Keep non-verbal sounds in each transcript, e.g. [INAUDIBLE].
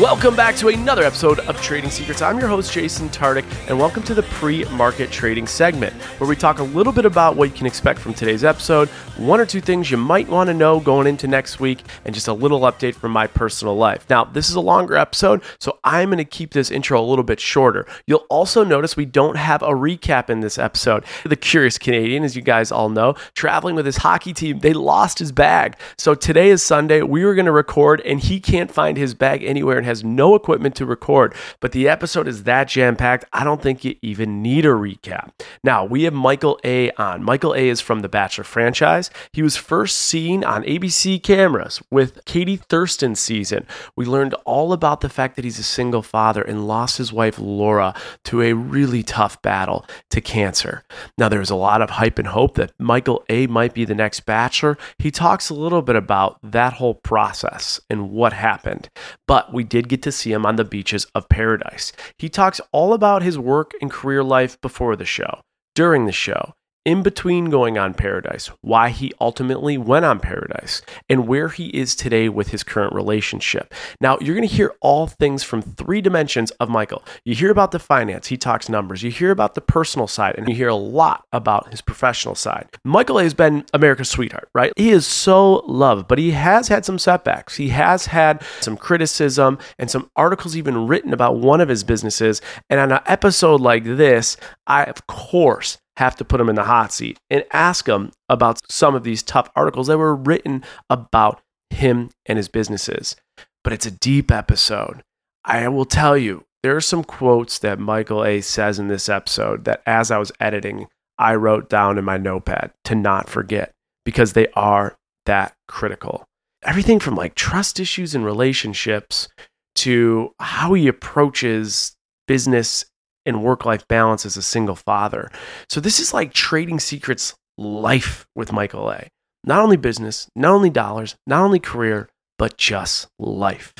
Welcome back to another episode of Trading Secrets. I'm your host, Jason Tartick, and welcome to the pre market trading segment, where we talk a little bit about what you can expect from today's episode, one or two things you might want to know going into next week, and just a little update from my personal life. Now, this is a longer episode, so I'm going to keep this intro a little bit shorter. You'll also notice we don't have a recap in this episode. The Curious Canadian, as you guys all know, traveling with his hockey team, they lost his bag. So today is Sunday. We were going to record, and he can't find his bag anywhere has no equipment to record. But the episode is that jam packed, I don't think you even need a recap. Now, we have Michael A on. Michael A is from the Bachelor franchise. He was first seen on ABC cameras with Katie Thurston season. We learned all about the fact that he's a single father and lost his wife, Laura, to a really tough battle to cancer. Now, there's a lot of hype and hope that Michael A might be the next Bachelor. He talks a little bit about that whole process and what happened. But we did get to see him on the beaches of paradise. He talks all about his work and career life before the show, during the show, in between going on Paradise, why he ultimately went on Paradise, and where he is today with his current relationship. Now, you're going to hear all things from three dimensions of Michael. You hear about the finance, he talks numbers. You hear about the personal side, and you hear a lot about his professional side. Michael A has been America's sweetheart, right? He is so loved, but he has had some setbacks. He has had some criticism and some articles even written about one of his businesses. And on an episode like this, I, of course, have to put him in the hot seat and ask him about some of these tough articles that were written about him and his businesses. But it's a deep episode. I will tell you, there are some quotes that Michael A says in this episode that as I was editing, I wrote down in my notepad to not forget because they are that critical. Everything from like trust issues and relationships to how he approaches business and work life balance as a single father. So this is like trading secrets life with Michael A. Not only business, not only dollars, not only career, but just life.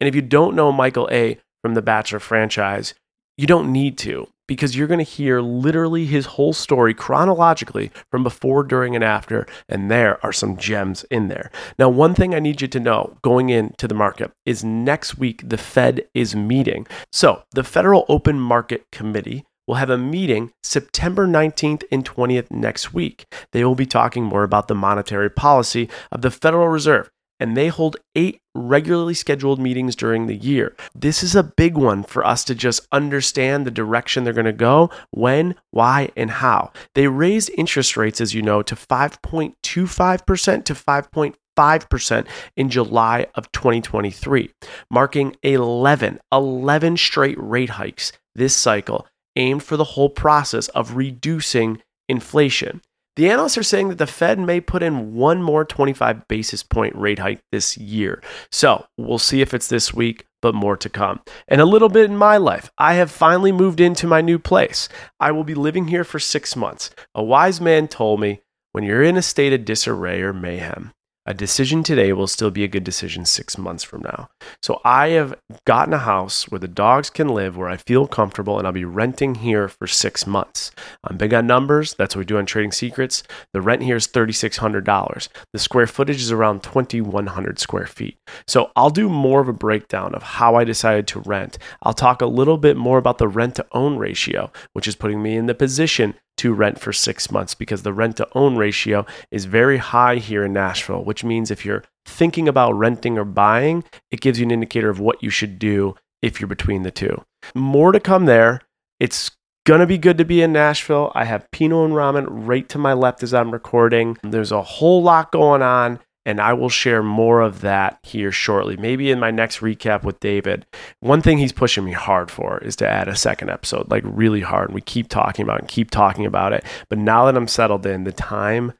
And if you don't know Michael A from the Bachelor franchise, you don't need to because you're going to hear literally his whole story chronologically from before, during, and after. And there are some gems in there. Now, one thing I need you to know going into the market is next week, the Fed is meeting. So, the Federal Open Market Committee will have a meeting September 19th and 20th next week. They will be talking more about the monetary policy of the Federal Reserve and they hold eight regularly scheduled meetings during the year. This is a big one for us to just understand the direction they're going to go, when, why, and how. They raised interest rates, as you know, to 5.25% to 5.5% in July of 2023, marking 11, 11 straight rate hikes this cycle, aimed for the whole process of reducing inflation. The analysts are saying that the Fed may put in one more 25 basis point rate hike this year. So we'll see if it's this week, but more to come. And a little bit in my life, I have finally moved into my new place. I will be living here for six months. A wise man told me when you're in a state of disarray or mayhem, a decision today will still be a good decision six months from now. So I have gotten a house where the dogs can live, where I feel comfortable, and I'll be renting here for six months. I'm big on numbers. That's what we do on Trading Secrets. The rent here is $3,600. The square footage is around 2,100 square feet. So I'll do more of a breakdown of how I decided to rent. I'll talk a little bit more about the rent to own ratio, which is putting me in the position to rent for six months because the rent to own ratio is very high here in Nashville, which means if you're thinking about renting or buying, it gives you an indicator of what you should do if you're between the two. More to come there. It's gonna be good to be in Nashville. I have Pinot and Ramen right to my left as I'm recording. There's a whole lot going on and I will share more of that here shortly. Maybe in my next recap with David. One thing he's pushing me hard for is to add a second episode, like really hard. And we keep talking about it and keep talking about it. But now that I'm settled in, the time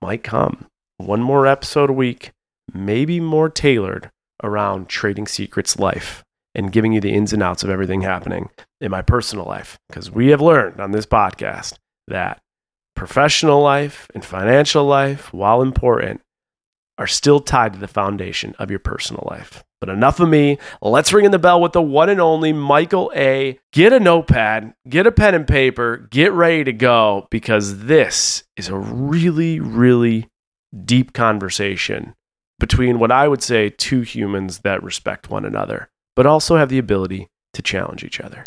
might come. One more episode a week, maybe more tailored around trading secrets life and giving you the ins and outs of everything happening in my personal life. Because we have learned on this podcast that professional life and financial life, while important, are still tied to the foundation of your personal life. But enough of me. Let's ring in the bell with the one and only Michael A. Get a notepad, get a pen and paper, get ready to go because this is a really, really deep conversation between what I would say two humans that respect one another. but also have the ability to challenge each other.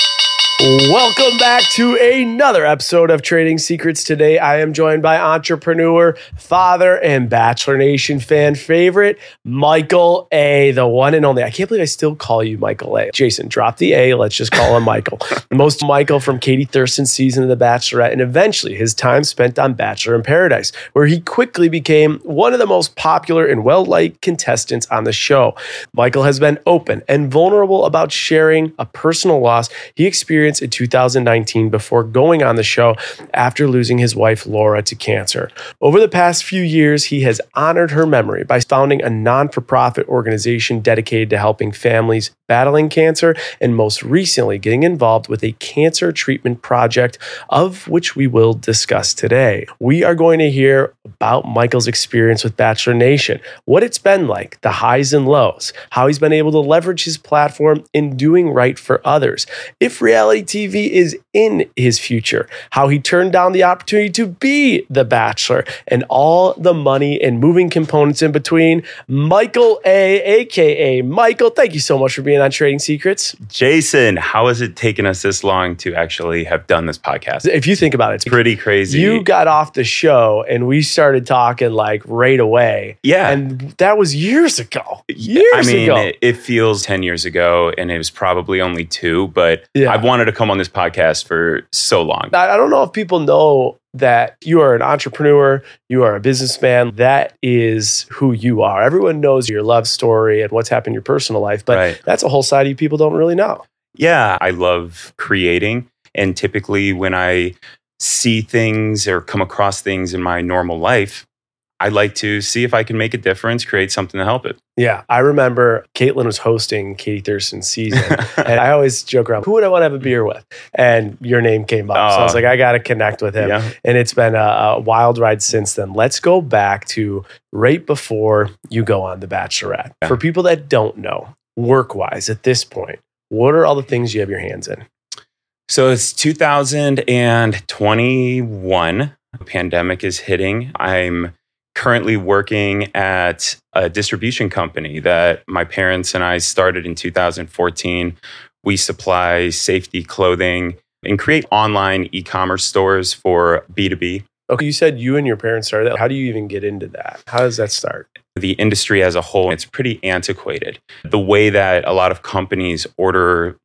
Welcome back to another episode of Trading Secrets. Today, I am joined by entrepreneur, father, and Bachelor Nation fan favorite, Michael A., the one and only. I can't believe I still call you Michael A. Jason, drop the A. Let's just call him Michael. [LAUGHS] Most Michael from Katie Thurston's season of The Bachelorette, and eventually his time spent on Bachelor in Paradise, where he quickly became one of the most popular and well liked contestants on the show. Michael has been open and vulnerable about sharing a personal loss he experienced experience in 2019 before going on the show after losing his wife Laura to cancer. Over the past few years, he has honored her memory by founding a non for profit organization dedicated to helping families battling cancer and most recently getting involved with a cancer treatment project, of which we will discuss today. We are going to hear about Michael's experience with Bachelor Nation, what it's been like, the highs and lows, how he's been able to leverage his platform in doing right for others. If reality TV is in his future, how he turned down the opportunity to be the bachelor, and all the money and moving components in between. Michael A, aka Michael, thank you so much for being on Trading Secrets. Jason, how has it taken us this long to actually have done this podcast? If you think about it, it's pretty crazy. You got off the show and we started talking like right away. Yeah. And that was years ago. Years I mean, ago. It, it feels 10 years ago and it was probably only two, but yeah. I've wanted to come on this podcast for so long. I don't know if people know that you are an entrepreneur, you are a businessman. That is who you are. Everyone knows your love story and what's happened in your personal life, but right. that's a whole side of you people don't really know. Yeah, I love creating. And typically, when I see things or come across things in my normal life, I'd like to see if I can make a difference, create something to help it. Yeah. I remember Kaitlyn was hosting Katie Thurston's season. [LAUGHS] and I always joke around, who would I want to have a beer with? And your name came up. Oh, so I was oh. like, I got to connect with him. Yeah. And it's been a, a, wild ride since then. Let's go back to right before you go on The Bachelorette. Yeah. For people that don't know, work wise at this point, what are all the things you have your hands in? So it's 2021. The Pandemic is hitting. I'm currently working at a distribution company that my parents and I started in 2014. We supply safety clothing and create online e commerce stores for B2B. Okay, you said you and your parents started that. How do you even get into that? How does that start? The industry as a whole, it's pretty antiquated. The way that a lot of companies order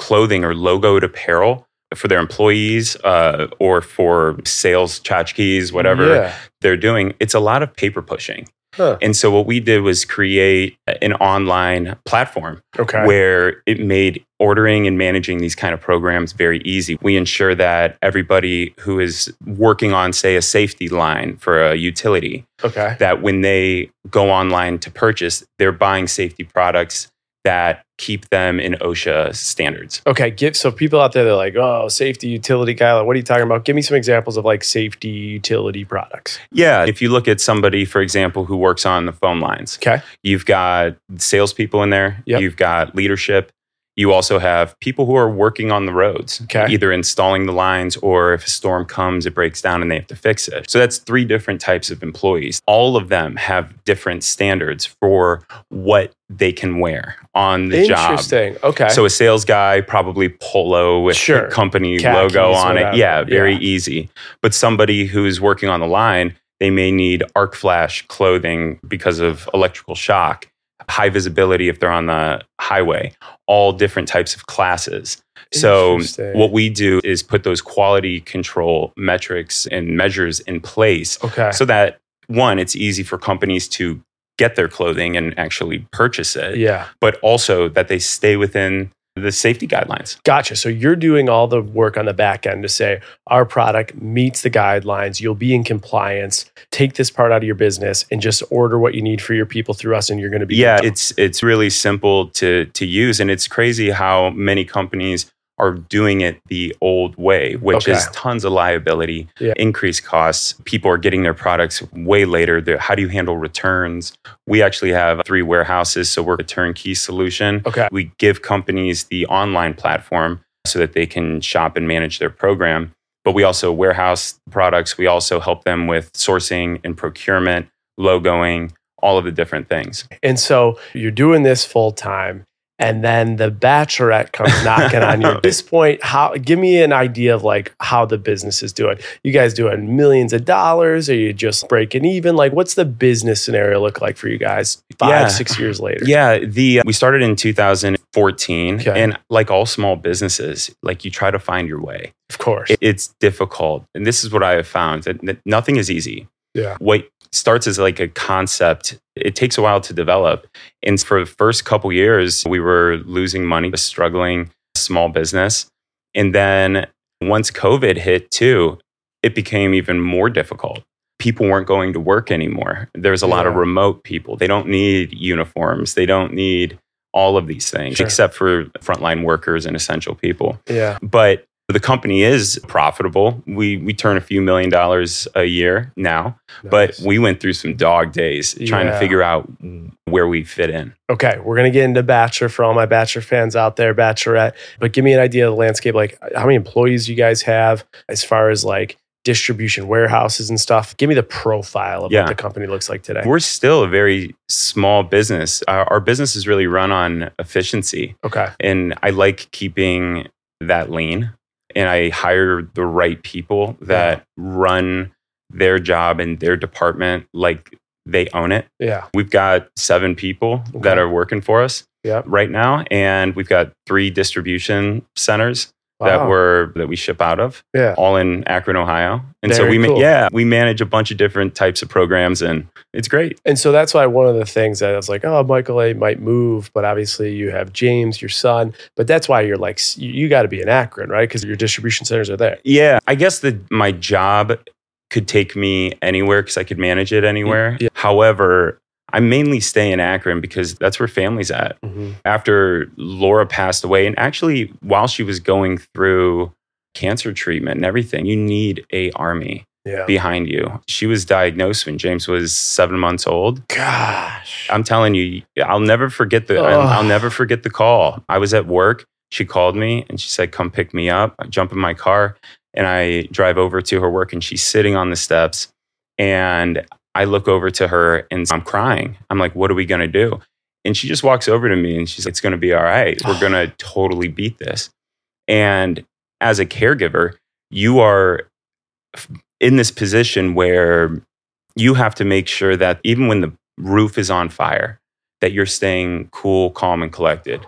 clothing or logoed apparel for their employees uh, or for sales tchotchkes, whatever yeah. they're doing, it's a lot of paper pushing. Huh. And so what we did was create an online platform okay. where it made ordering and managing these kind of programs very easy. We ensure that everybody who is working on say a safety line for a utility okay. that when they go online to purchase, they're buying safety products that keep them in OSHA standards. Okay, give so people out there they're like, oh, safety utility guy. What are you talking about? Give me some examples of like safety utility products. Yeah, if you look at somebody, for example, who works on the phone lines. Okay, you've got salespeople in there. Yep. You've got leadership. You also have people who are working on the roads, okay. either installing the lines or if a storm comes, it breaks down and they have to fix it. So that's three different types of employees. All of them have different standards for what they can wear on the Interesting. job. Interesting. Okay. So a sales guy, probably polo with sure. company Khakis, logo on it. Yeah, very yeah. easy. But somebody who's working on the line, they may need arc flash clothing because of electrical shock high visibility if they're on the highway, all different types of classes. So, what we do is put those quality control metrics and measures in place okay. so that one, it's easy for companies to get their clothing and actually purchase it. Yeah. But also that they stay within the safety guidelines. Gotcha. So you're doing all the work on the back end to say our product meets the guidelines, you'll be in compliance, take this part out of your business and just order what you need for your people through us and you're going to be Yeah, it's it's really simple to to use and it's crazy how many companies are doing it the old way, which okay. is tons of liability, yeah. increased costs. People are getting their products way later. They're, how do you handle returns? We actually have three warehouses, so we're a turnkey solution. Okay. We give companies the online platform so that they can shop and manage their program. But we also warehouse products. We also help them with sourcing and procurement, logoing, all of the different things. And so you're doing this full time and then the bachelorette comes knocking on you. At [LAUGHS] this point, how give me an idea of like how the business is doing. You guys doing millions of dollars? Are you just breaking even? Like, what's the business scenario look like for you guys five, Yeah. six years later? Yeah, the uh, we started in 2014, Okay. and like all small businesses, like you try to find your way. Of course. It- it's difficult, and this is what I have found that, that nothing is easy. Yeah. What starts as like a concept, it takes a while to develop, and for the first couple years, we were losing money, a struggling small business, and then once COVID hit too, it became even more difficult. People weren't going to work anymore. There's a lot of remote people. They don't need uniforms. They don't need all of these things, Sure. except for frontline workers and essential people. yeah. But the company is profitable. We we turn a few million dollars a year now, but we went through some dog days trying Yeah. to figure out where we fit in. Okay, we're gonna get into Bachelor for all my Bachelor fans out there, Bachelorette. But give me an idea of the landscape, like how many employees you guys have, as far as like distribution warehouses and stuff. Give me the profile of Yeah. what the company looks like today. We're still a very small business. Our, our business is really run on efficiency, okay, and I like keeping that lean. And I hire the right people that run their job and their department like they own it. yeah, We've got seven people Okay. that are working for us Yep. right now, and we've got three distribution centers Wow. that we're that we ship out of, yeah, all in Akron, Ohio. And so we, ma- cool. yeah, we manage a bunch of different types of programs, and it's great. and so that's why one of the things that I was like, oh, Michael A might move, but obviously you have James, your son, but that's why you're like, you, you got to be in Akron, right? Because your distribution centers are there. Yeah, I guess that my job could take me anywhere because I could manage it anywhere. Yeah. However, I mainly stay in Akron because that's where family's at. Mhm. after Laura passed away, and actually while she was going through cancer treatment and everything, you need a army Yeah. behind you. She was diagnosed when James was seven months old. Gosh. I'm telling you, I'll never forget the. I'll never forget the call. I was at work. She called me and she said, "Come pick me up." I jump in my car and I drive over to her work, and she's sitting on the steps, and I look over to her and I'm crying. I'm like, "What are we gonna do?" And she just walks over to me and she's like, "It's gonna be all right. We're [SIGHS] gonna totally beat this." And as a caregiver, you are in this position where you have to make sure that even when the roof is on fire, that you're staying cool, calm, and collected.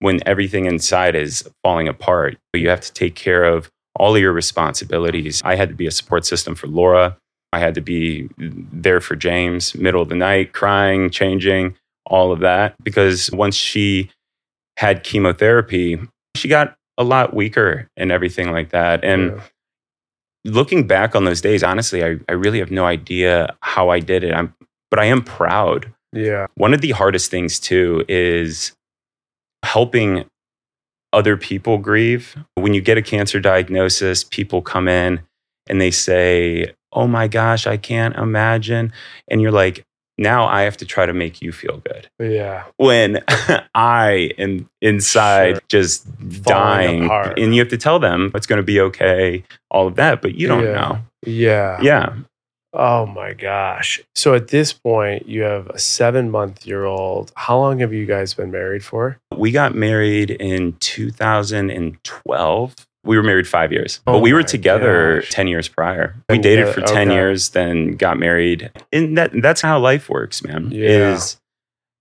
When everything inside is falling apart, you have to take care of all of your responsibilities. I had to be a support system for Laura. I had to be there for James, middle of the night, crying, changing, all of that. Because once she had chemotherapy, she got a lot weaker and everything like that. And Yeah. looking back on those days, honestly, I, I really have no idea how I did it. I'm, but I am proud. yeah. One of the hardest things too is helping other people grieve. When you get a cancer diagnosis, people come in and they say, Oh my gosh, I can't imagine. And you're like, now I have to try to make you feel good. Yeah. When [LAUGHS] I am inside Sure. just Falling dying. apart. And you have to tell them it's going to be okay, all of that, but you don't Yeah. know. Yeah. Yeah. Oh my gosh. So at this point, you have a seven month year old. How long have you guys been married for? We got married in 2012. We were married five years, Oh but we were together gosh. 10 years prior. We dated yeah, for 10 okay. years, then got married. And that, that's how life works, man. Yeah. Is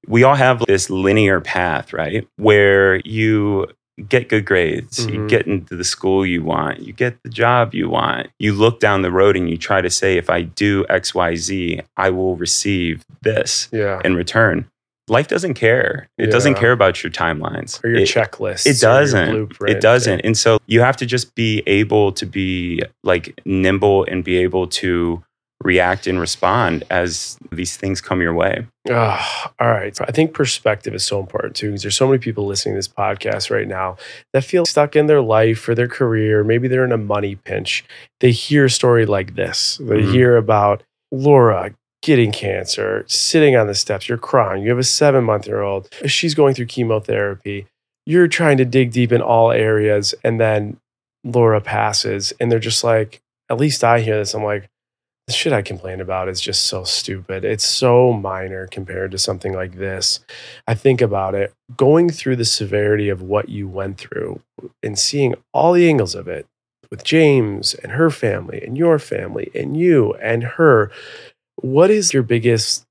we all have this linear path, right? Where you get good grades, you Mhm. get into the school you want, you get the job you want. You look down the road and you try to say, if I do X, Y, Z, I will receive this Yeah. in return. Life doesn't care. It doesn't care about your timelines. Or your It- checklist. it doesn't. It doesn't. And so you have to just be able to be like nimble and be able to react and respond as these things come your way. Ah, all right. I think perspective is so important too, because there's so many people listening to this podcast right now that feel stuck in their life or their career. Maybe they're in a money pinch. They hear a story like this. They Mhm. hear about Laura getting cancer, sitting on the steps. You're crying. You have a seven month year old. She's going through chemotherapy. You're trying to dig deep in all areas. And then Laura passes. And they're just like, at least I hear this. I'm like, the shit I complain about is just so stupid. It's so minor compared to something like this. I think about it, going through the severity of what you went through and seeing all the angles of it with James and her family and your family and you and her. What is your biggest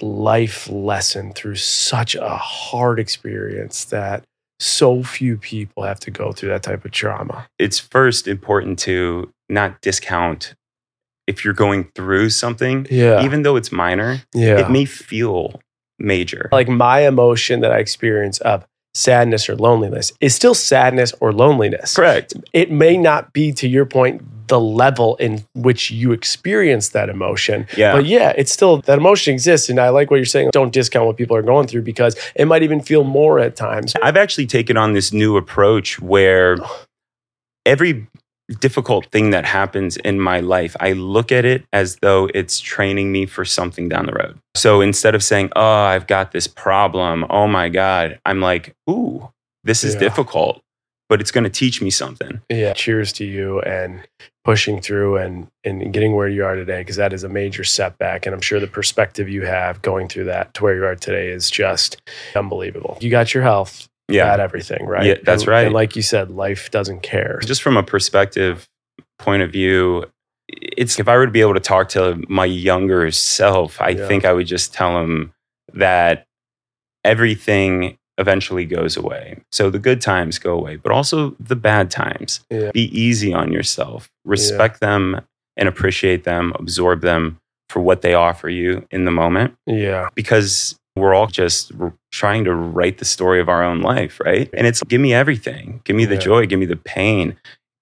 life lesson through such a hard experience that so few people have to go through that type of trauma? It's first important to not discount if you're going through something, Yeah. even though it's minor, yeah. it may feel major. like my emotion that I experience of sadness or loneliness is still sadness or loneliness. Correct. It may not be, to your point, the level in which you experience that emotion. Yeah. But yeah, it's still that emotion exists. And I like what you're saying. Don't discount what people are going through because it might even feel more at times. I've actually taken on this new approach where [SIGHS] every difficult thing that happens in my life, I look at it as though it's training me for something down the road. So instead of saying, oh, I've got this problem, oh my God, I'm like, ooh, this is Yeah. difficult, but it's going to teach me something. Yeah. Cheers to you and pushing through and, and getting where you are today because that is a major setback. And I'm sure the perspective you have going through that to where you are today is just unbelievable. You got your health, Yeah. got everything, right? Yeah, that's And- right. And like you said, life doesn't care. just from a perspective point of view, it's if I were to be able to talk to my younger self, I Yeah. think I would just tell him that everything eventually goes away. So the good times go away, but also the bad times. Yeah. Be easy on yourself. Respect them and appreciate them, absorb them for what they offer you in the moment Yeah. because we're all just trying to write the story of our own life, right? And it's give me everything. Give me the Yeah. joy, give me the pain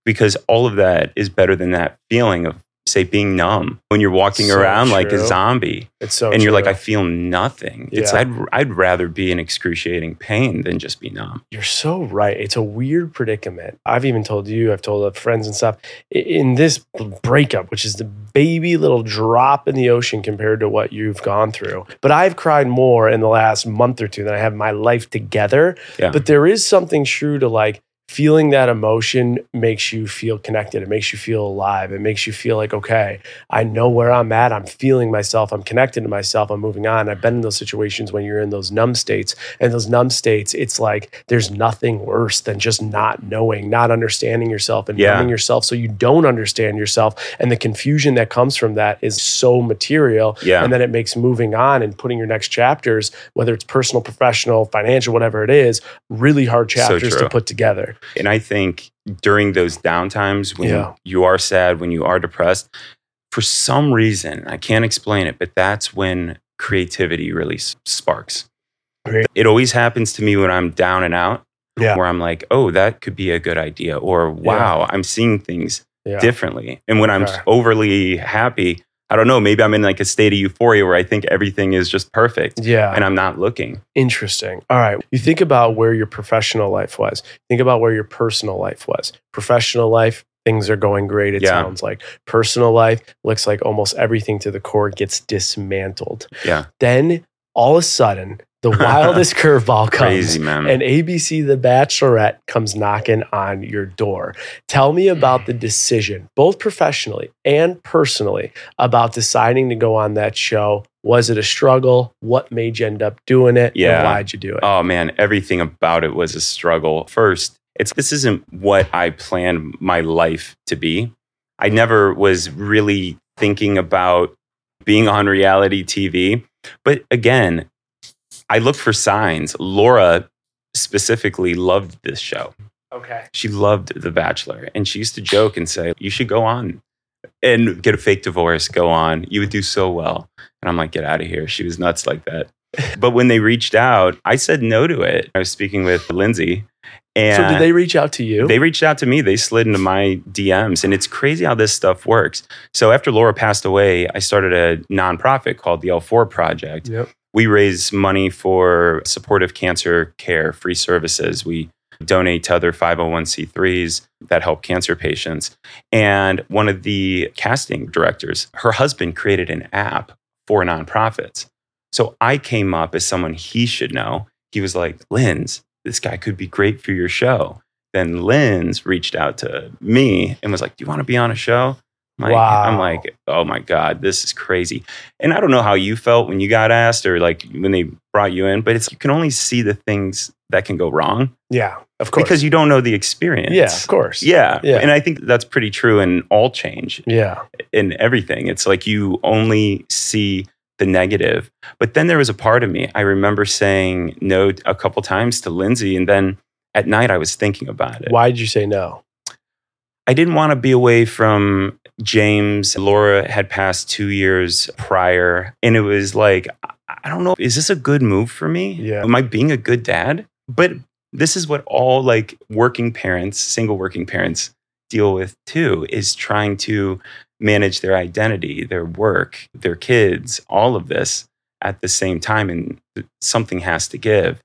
because all of that is better than that feeling of say being numb when you're walking So around like a zombie It's so and you're like. I feel nothing. It's Yeah. I'd I'd rather be in excruciating pain than just be numb. You're so right. It's a weird predicament. I've even told you, I've told friends and stuff. In this breakup, which is the baby little drop in the ocean compared to what you've gone through, but I've cried more in the last month or two than I have my life together. Yeah. But there is something true to like feeling that emotion makes you feel connected. It makes you feel alive. It makes you feel like, okay, I know where I'm at. I'm feeling myself. I'm connected to myself. I'm moving on. I've been in those situations when you're in those numb states. And those numb states, it's like there's nothing worse than just not knowing, not understanding yourself and Yeah. numbing yourself so you don't understand yourself. And the confusion that comes from that is so material. Yeah. And then it makes moving on and putting your next chapters, whether it's personal, professional, financial, whatever it is, really hard So chapters to put together. And I think during those downtimes when Yeah. you are sad, when you are depressed, for some reason, I can't explain it, but that's when creativity really sparks. Great. It always happens to me when I'm down and out, Yeah. where I'm like, oh, that could be a good idea, or wow, I'm seeing things Yeah. differently. And when I'm overly happy, I don't know, maybe I'm in like a state of euphoria where I think everything is just perfect Yeah. and I'm not looking. Interesting. All right. You think about where your professional life was. Think about where your personal life was. Professional life, things are going great, it Yeah. sounds like. Personal life looks like almost everything to the core gets dismantled. Yeah. Then all of a sudden, the [LAUGHS] wildest curveball comes. Crazy, man. And ABC The Bachelorette comes knocking on your door. Tell me about mm. the decision, both professionally and personally, about deciding to go on that show. Was it a struggle? What made you end up doing it? Yeah. Why'd you do it? Oh man, everything about it was a struggle. First, it's this isn't what I planned my life to be. I never was really thinking about being on reality TV. But again, I looked for signs. Laura specifically loved this show. okay. She loved The Bachelor. And she used to joke and say, You should go on and get a fake divorce, go on. You would do so well. And I'm like, Get out of here. She was nuts like that. [LAUGHS] But when they reached out, I said no to it. I was speaking with Lindsay. And so did they reach out to you? they reached out to me. They slid into my DMs, and it's crazy how this stuff works. So after Laura passed away, I started a nonprofit called the L4 Project. Yep. We raise money for supportive cancer care, free services. We donate to other 501c3s that help cancer patients. And one of the casting directors, her husband created an app for nonprofits. So I came up as someone he should know. He was like, Linz, this guy could be great for your show. Then Linz reached out to me and was like, Do you want to be on a show? Like, Wow. I'm like, oh my God, this is crazy. And I don't know how you felt when you got asked or like when they brought you in, but it's you can only see the things that can go wrong Yeah, of course. because you don't know the experience. yeah, of course. Yeah. Yeah. And I think that's pretty true in all change Yeah. in everything. It's like you only see the negative. But then there was a part of me, I remember saying no a couple times to Lindsay. And then at night I was thinking about it. Why did you say no? I didn't want to be away from James. Laura had passed two years prior. And it was like, I- don't know, is this a good move for me? Yeah. Am I being a good dad? But this is what all like working parents, single working parents deal with too, is trying to manage their identity, their work, their kids, all of this at the same time. And something has to give.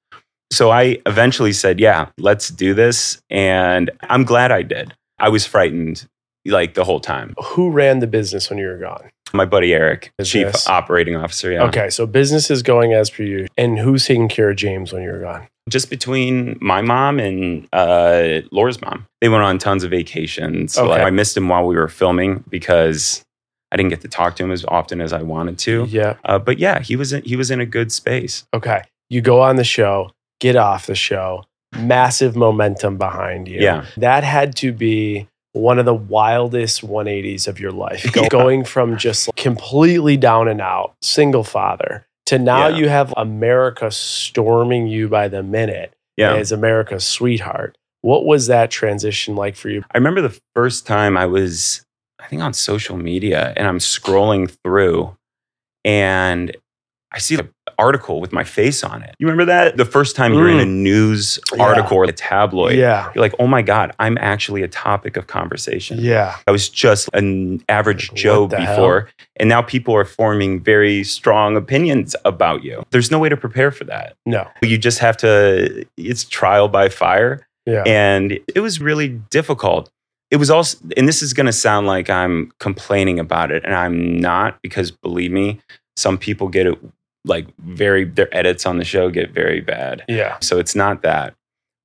So I eventually said, yeah, let's do this. And I'm glad I did. I was frightened like the whole time. Who ran the business when you were gone? My buddy Eric, chief Business. operating officer. Yeah. Okay, so business is going as per you. And who's taking care of James when you were gone? Just between my mom and uh, Laura's mom, they went on tons of vacations. Okay. Like, I missed him while we were filming because I didn't get to talk to him as often as I wanted to. Yeah. Uh, but yeah, he was in, he was in a good space. Okay. You go on the show, get off the show, massive momentum behind you. Yeah. That had to be one of the wildest 180s of your life. [LAUGHS] Go- Yeah. Going from just completely down and out, single father, to now Yeah. you have America storming you by the minute Yeah. as America's sweetheart. What was that transition like for you? I remember the first time I was, I think, on social media and I'm scrolling through and I see an article with my face on it. You remember that? The first time you're in a news Mm. Yeah. article or a tabloid, Yeah. you're like, oh my God, I'm actually a topic of conversation. Yeah. I was just an average What Joe before. And now people are forming very strong opinions about you. There's no way to prepare for that. No. You just have to, it's trial by fire. Yeah. And it was really difficult. It was also, and this is going to sound like I'm complaining about it, and I'm not because believe me, some people get it like very, their edits on the show get very bad. yeah. So it's not that.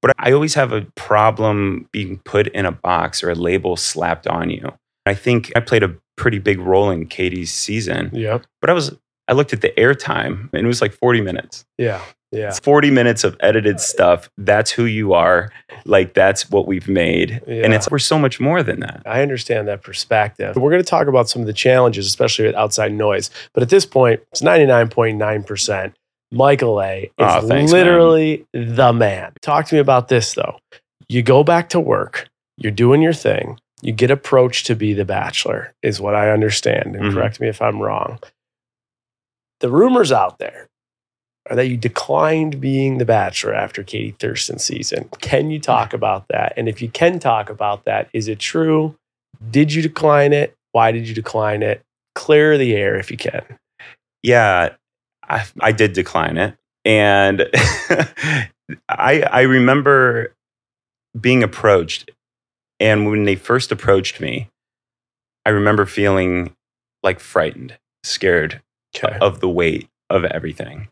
But I always have a problem being put in a box or a label slapped on you. I think I played a pretty big role in Katie's season, Yep. but I was, I looked at the airtime and it was like 40 minutes. Yeah. Yeah. It's 40 minutes of edited stuff. That's who you are. Like that's what we've made. And it's we're so much more than that. I understand that perspective. We're going to talk about some of the challenges, especially with outside noise. But at this point, it's 99.9%. Michael A is Aw, thanks, literally the man. Talk to me about this, though. You go back to work, you're doing your thing, you get approached to be the bachelor, is what I understand. And Mhm. correct me if I'm wrong. The rumors out there that you declined being the bachelor after Katie Thurston's season. Can you talk about that? And if you can talk about that, is it true? Did you decline it? Why did you decline it? Clear the air if you can. Yeah, I, I did decline it. And [LAUGHS] I I remember being approached. And when they first approached me, I remember feeling like frightened, scared Okay. of the weight of everything.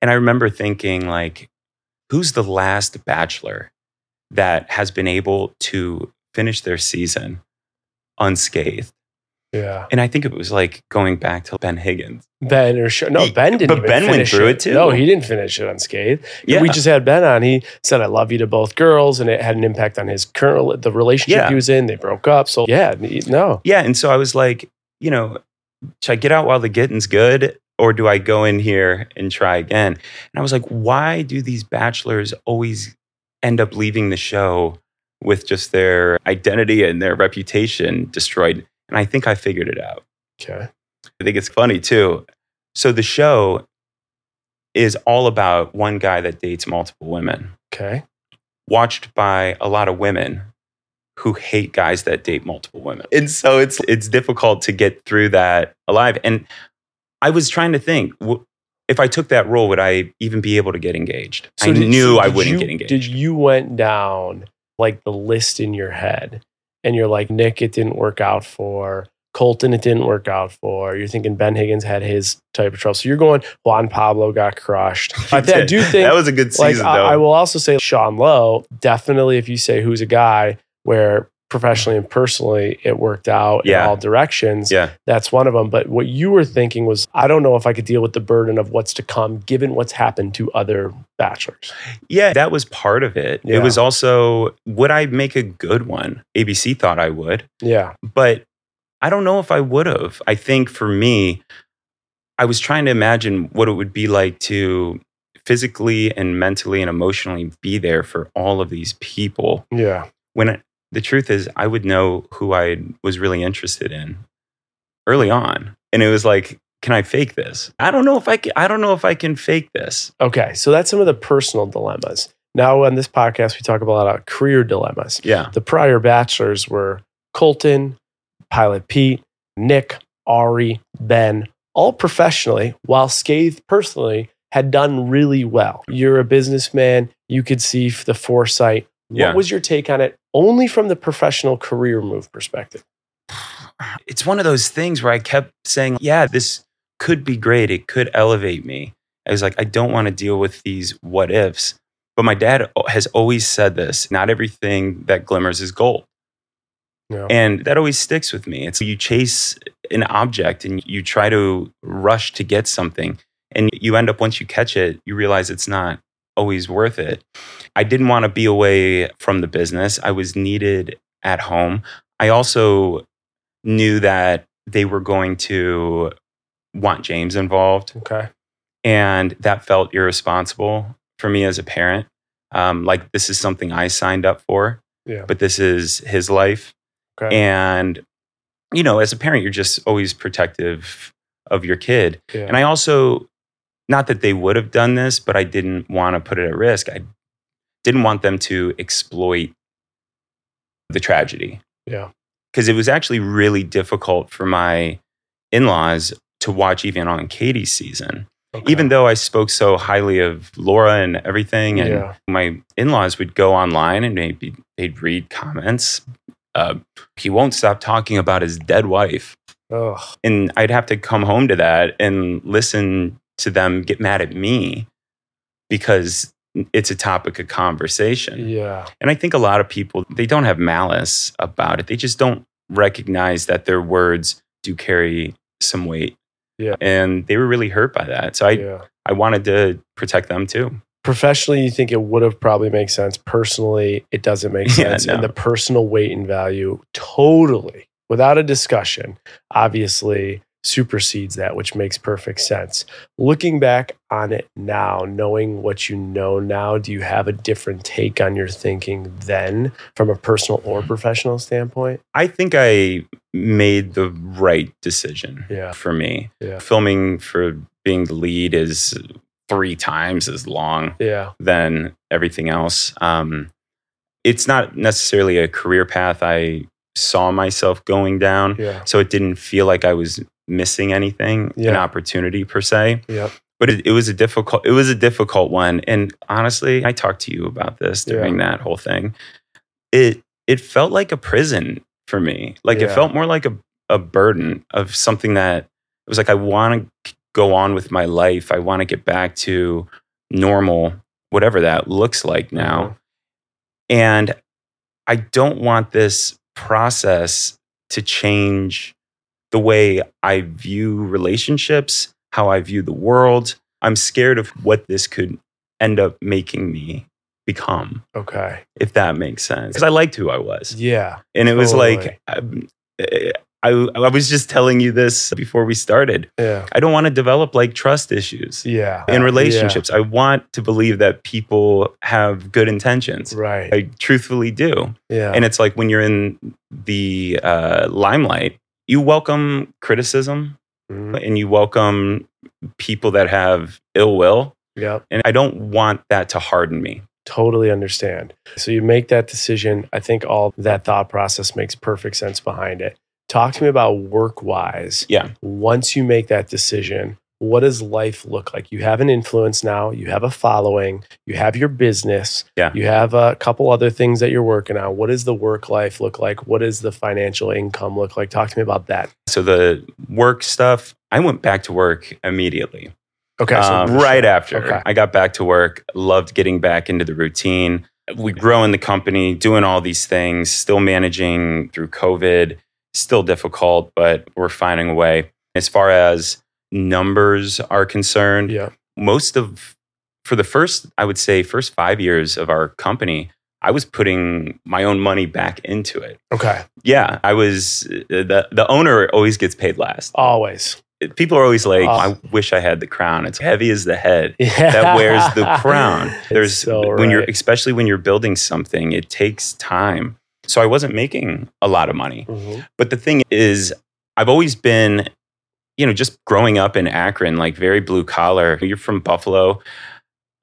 And I remember thinking, like, who's the last bachelor that has been able to finish their season unscathed? Yeah. And I think it was like going back to Ben Higgins. Ben or Sh- no, Ben didn't. but Ben went through it too. No, he didn't finish it unscathed. Yeah. We just had Ben on. He said, "I love you" to both girls, and it had an impact on his current the relationship Yeah. he was in. They broke up. So yeah, no. yeah. And so I was like, you know, should I get out while the getting's good? Or do I go in here and try again? And I was like, why do these bachelors always end up leaving the show with just their identity and their reputation destroyed? And I think I figured it out. Okay. I think it's funny too. So the show is all about one guy that dates multiple women, Okay. watched by a lot of women who hate guys that date multiple women. And so it's it's difficult to get through that alive. And I was trying to think if I took that role, would I even be able to get engaged? I did- knew so I wouldn't you- get engaged. Did you went down like the list in your head, and you're like Nick, it didn't work out for Colton, it didn't work out for. You're thinking Ben Higgins had his type of trouble, so you're going Juan Pablo got crushed. [LAUGHS] I, I do [LAUGHS] think that was a good like season, I, though. I will also say Sean Lowe definitely. If you say who's a guy where professionally and personally it worked out Yeah. in all directions. Yeah. That's one of them. But what you were thinking was, I don't know if I could deal with the burden of what's to come, given what's happened to other bachelors. Yeah, that was part of it. Yeah. It was also, would I make a good one? ABC thought I would, Yeah. but I don't know if I would have. I think for me, I was trying to imagine what it would be like to physically and mentally and emotionally be there for all of these people Yeah. when the truth is i would know who i was really interested in early on and it was like can i fake this i don't know if i can i don't know if i can fake this Okay. So that's some of the personal dilemmas. Now, on this podcast, we talk a lot about career dilemmas. yeah The prior bachelors were Colton, Pilot Pete, Nick, Ari, Ben, all professionally, while Scathe personally had done really well. You're a businessman, you could see the foresight. What was your take on it, only from the professional career move perspective? it's one of those things where i kept saying yeah this could be great it could elevate me i was like i don't want to deal with these what ifs but my dad has always said this not everything that glimmers is gold No. And that always sticks with me. It's you chase an object and you try to rush to get something. And you end up, once you catch it, you realize it's not always worth it. I didn't want to be away from the business. I was needed at home. I also knew that they were going to want James involved. okay. And that felt irresponsible for me as a parent. Um, like, this is something I signed up for Yeah. but this is his life. Okay. And, you know, as a parent, you're just always protective of your kid. yeah. And I also, not that they would have done this, but I didn't want to put it at risk. I didn't want them to exploit the tragedy yeah. because it was actually really difficult for my in laws to watch even on Katie's season Okay. even though I spoke so highly of Laura and everything, and Yeah. my in-laws would go online and maybe they'd read comments. Uh, he won't stop talking about his dead wife, Ugh. and I'd have to come home to that and listen to them get mad at me because it's a topic of conversation. Yeah. And I think a lot of people they don't have malice about it. They just don't recognize that their words do carry some weight. Yeah. And they were really hurt by that. So I yeah. I wanted to protect them too. professionally you think it would have probably made sense personally it doesn't make [LAUGHS] Yeah, sense and the personal weight and value totally without a discussion obviously supersedes that which makes perfect sense looking back on it now knowing what you know now do you have a different take on your thinking then from a personal or professional standpoint I think I made the right decision Yeah. for me. Yeah. Filming for being the lead is three times as long yeah than everything else. Um, it's not necessarily a career path I saw myself going down. yeah So it didn't feel like I was missing anything, an opportunity per se. yeah But it, it was a difficult it was a difficult one. And honestly, I talked to you about this during that whole thing. It it felt like a prison for me. Like it felt more like a, a burden of something that it was like I want to go on with my life. I want to get back to normal, whatever that looks like now. Mm-hmm. And I don't want this process to change the way I view relationships, how I view the world. I'm scared of what this could end up making me become, okay if that makes sense. Because I liked who I was. yeah And it was like, um, I, I was just telling you this before we started. yeah I don't want to develop like trust issues yeah in relationships. I want to believe that people have good intentions. right I truthfully do. yeah And it's like when you're in the uh, limelight, you welcome criticism Mhm. and you welcome people that have ill will. Yeah. And I don't want that to harden me. Totally understand. So you make that decision. I think all that thought process makes perfect sense behind it. Talk to me about work wise. Yeah. Once you make that decision, what does life look like? You have an influence now, you have a following, you have your business, Yeah. you have a couple other things that you're working on. What does the work life look like? What does the financial income look like? Talk to me about that. So the work stuff, I went back to work immediately. Okay. So Um, right after Okay. I got back to work, loved getting back into the routine. we growing the company, doing all these things, still managing through COVID, still difficult, but we're finding a way. As far as numbers are concerned, Yeah. most of for the first i would say first five years of our company i was putting my own money back into it Okay. yeah i was the, the owner always gets paid last Always. people are always like Oh. i wish i had the crown it's heavy as the head [LAUGHS] Yeah. that wears the crown there's so when you're especially when you're building something it takes time so i wasn't making a lot of money Mhm. but the thing is, I've always been, you know, just growing up in Akron, like very blue collar. You're from Buffalo.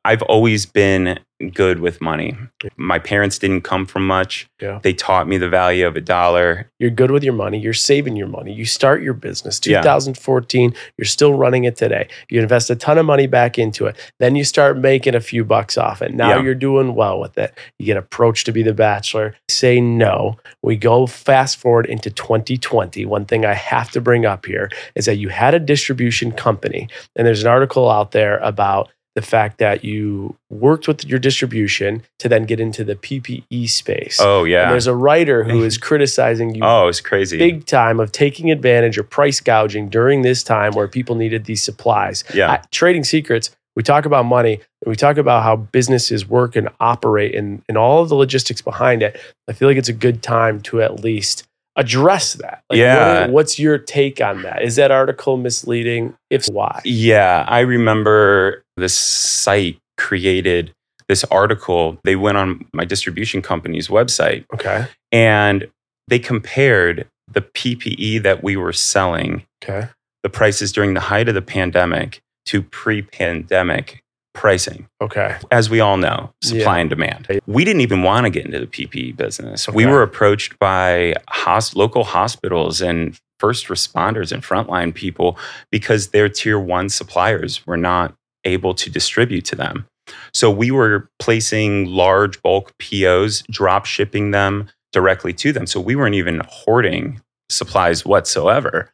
I've always been good with money. My parents didn't come from much. Yeah. They taught me the value of a dollar. You're good with your money. You're saving your money. You start your business. Yeah. 2014, you're still running it today. You invest a ton of money back into it. Then you start making a few bucks off it. Now Yeah. you're doing well with it. You get approached to be the bachelor. Say no. We go fast forward into 2020. One thing I have to bring up here is that you had a distribution company, and there's an article out there about the fact that you worked with your distribution to then get into the PPE space. Oh And yeah. there's a writer who [LAUGHS] is criticizing you Oh, it's crazy. big time of taking advantage of price gouging during this time where people needed these supplies. Yeah. At Trading Secrets, we talk about money and we talk about how businesses work and operate and, and all of the logistics behind it. I feel like it's a good time to at least address that. Like, Yeah. what- what's your take on that? Is that article misleading? If so, why? Yeah, I remember this site created this article. They went on my distribution company's website Okay. and they compared the PPE that we were selling Okay. the prices during the height of the pandemic to pre-pandemic pricing. Okay. As we all know, supply Yeah. and demand. We didn't even want to get into the PPE business. We were approached by hos- local hospitals and first responders and frontline people because their tier one suppliers were not able to distribute to them. So we were placing large bulk POs, drop shipping them directly to them. So we weren't even hoarding supplies whatsoever.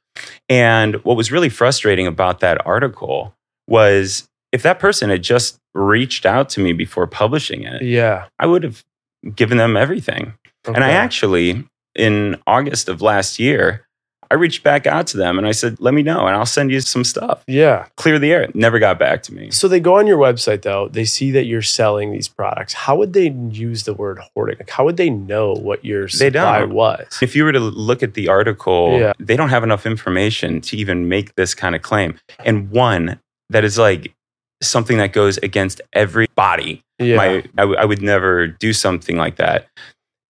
And what was really frustrating about that article was if that person had just reached out to me before publishing it, Yeah. I would have given them everything. And I actually, in August of last year, I reached back out to them and I said, let me know and I'll send you some stuff. Yeah. Clear the air. Never got back to me. So they go on your website though, they see that you're selling these products. How would they use the word hoarding? Like, how would they know what your They supply don't. was? If you were to look at the article, Yeah. they don't have enough information to even make this kind of claim. And one that is like something that goes against everybody. Yeah. My, I, w- I would never do something like that.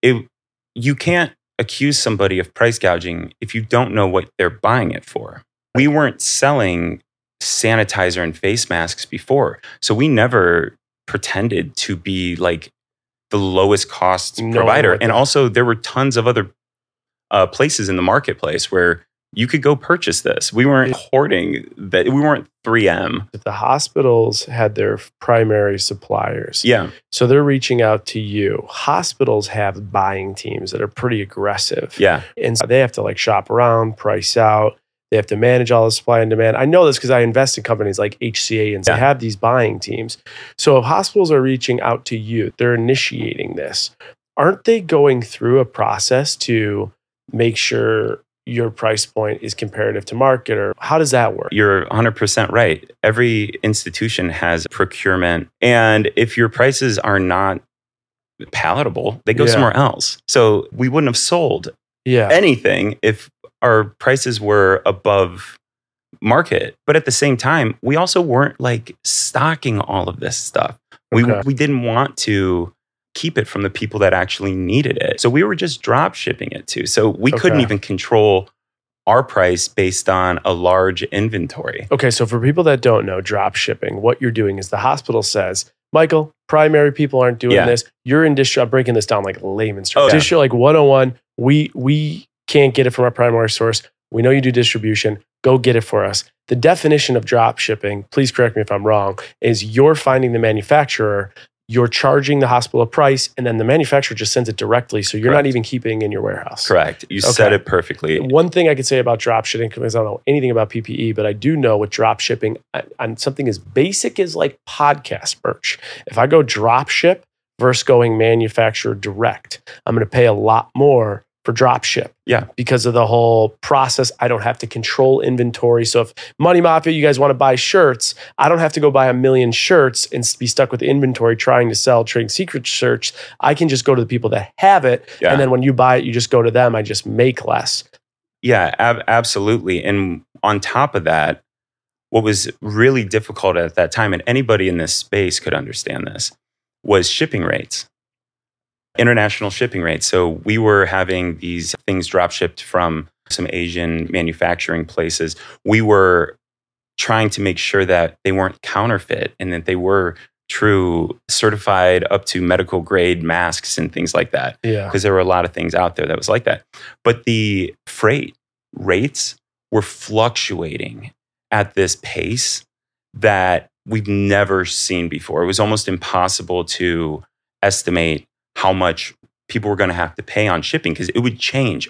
It, you can't accuse somebody of price gouging if you don't know what they're buying it for. We weren't selling sanitizer and face masks before, so we never pretended to be like the lowest cost No, provider. And also, there were tons of other uh, places in the marketplace where you could go purchase this. We weren't hoarding that. We weren't 3M. If the hospitals had their primary suppliers. Yeah. So they're reaching out to you. Hospitals have buying teams that are pretty aggressive. Yeah. And so they have to like shop around, price out. They have to manage all the supply and demand. I know this because I invest in companies like HCA and they Yeah. have these buying teams. So if hospitals are reaching out to you, they're initiating this. Aren't they going through a process to make sure your price point is comparative to market or how does that work? You're 100% right. Every institution has procurement. And if your prices are not palatable, they go Yeah. somewhere else. So we wouldn't have sold Yeah. anything if our prices were above market. But at the same time, we also weren't like stocking all of this stuff. We, we didn't want to keep it from the people that actually needed it. So we were just drop shipping it to. So we couldn't even control our price based on a large inventory. Okay, so for people that don't know drop shipping, what you're doing is the hospital says, Michael, primary people aren't doing Yeah. this. You're in distri- I'm breaking this down like layman's Oh, terms. yeah. Distri- like 101, we we can't get it from our primary source. We know you do distribution. Go get it for us. The definition of drop shipping, please correct me if I'm wrong, is you're finding the manufacturer, you're charging the hospital a price, and then the manufacturer just sends it directly. So you're not even keeping in your warehouse. Correct. You said it perfectly. One thing I could say about drop shipping, because I don't know anything about PPE, but I do know with drop shipping on- on something as basic as like podcast merch. If I go drop ship versus going manufacturer direct. I'm going to pay a lot more for drop ship. Yeah. Because of the whole process. I don't have to control inventory. So if Money Mafia, you guys want to buy shirts, I don't have to go buy a million shirts and be stuck with inventory trying to sell trading secret shirts. I can just go to the people that have it. Yeah. And then when you buy it, you just go to them. I just make less. Yeah, ab- absolutely. And on top of that, what was really difficult at that time, and anybody in this space could understand this, was shipping rates, international shipping rates. So we were having these things drop shipped from some Asian manufacturing places. We were trying to make sure that they weren't counterfeit and that they were true certified up to medical grade masks and things like that Yeah. because there were a lot of things out there that was like that. But the freight rates were fluctuating at this pace that we've never seen before. It was almost impossible to estimate how much people were going to have to pay on shipping because it would change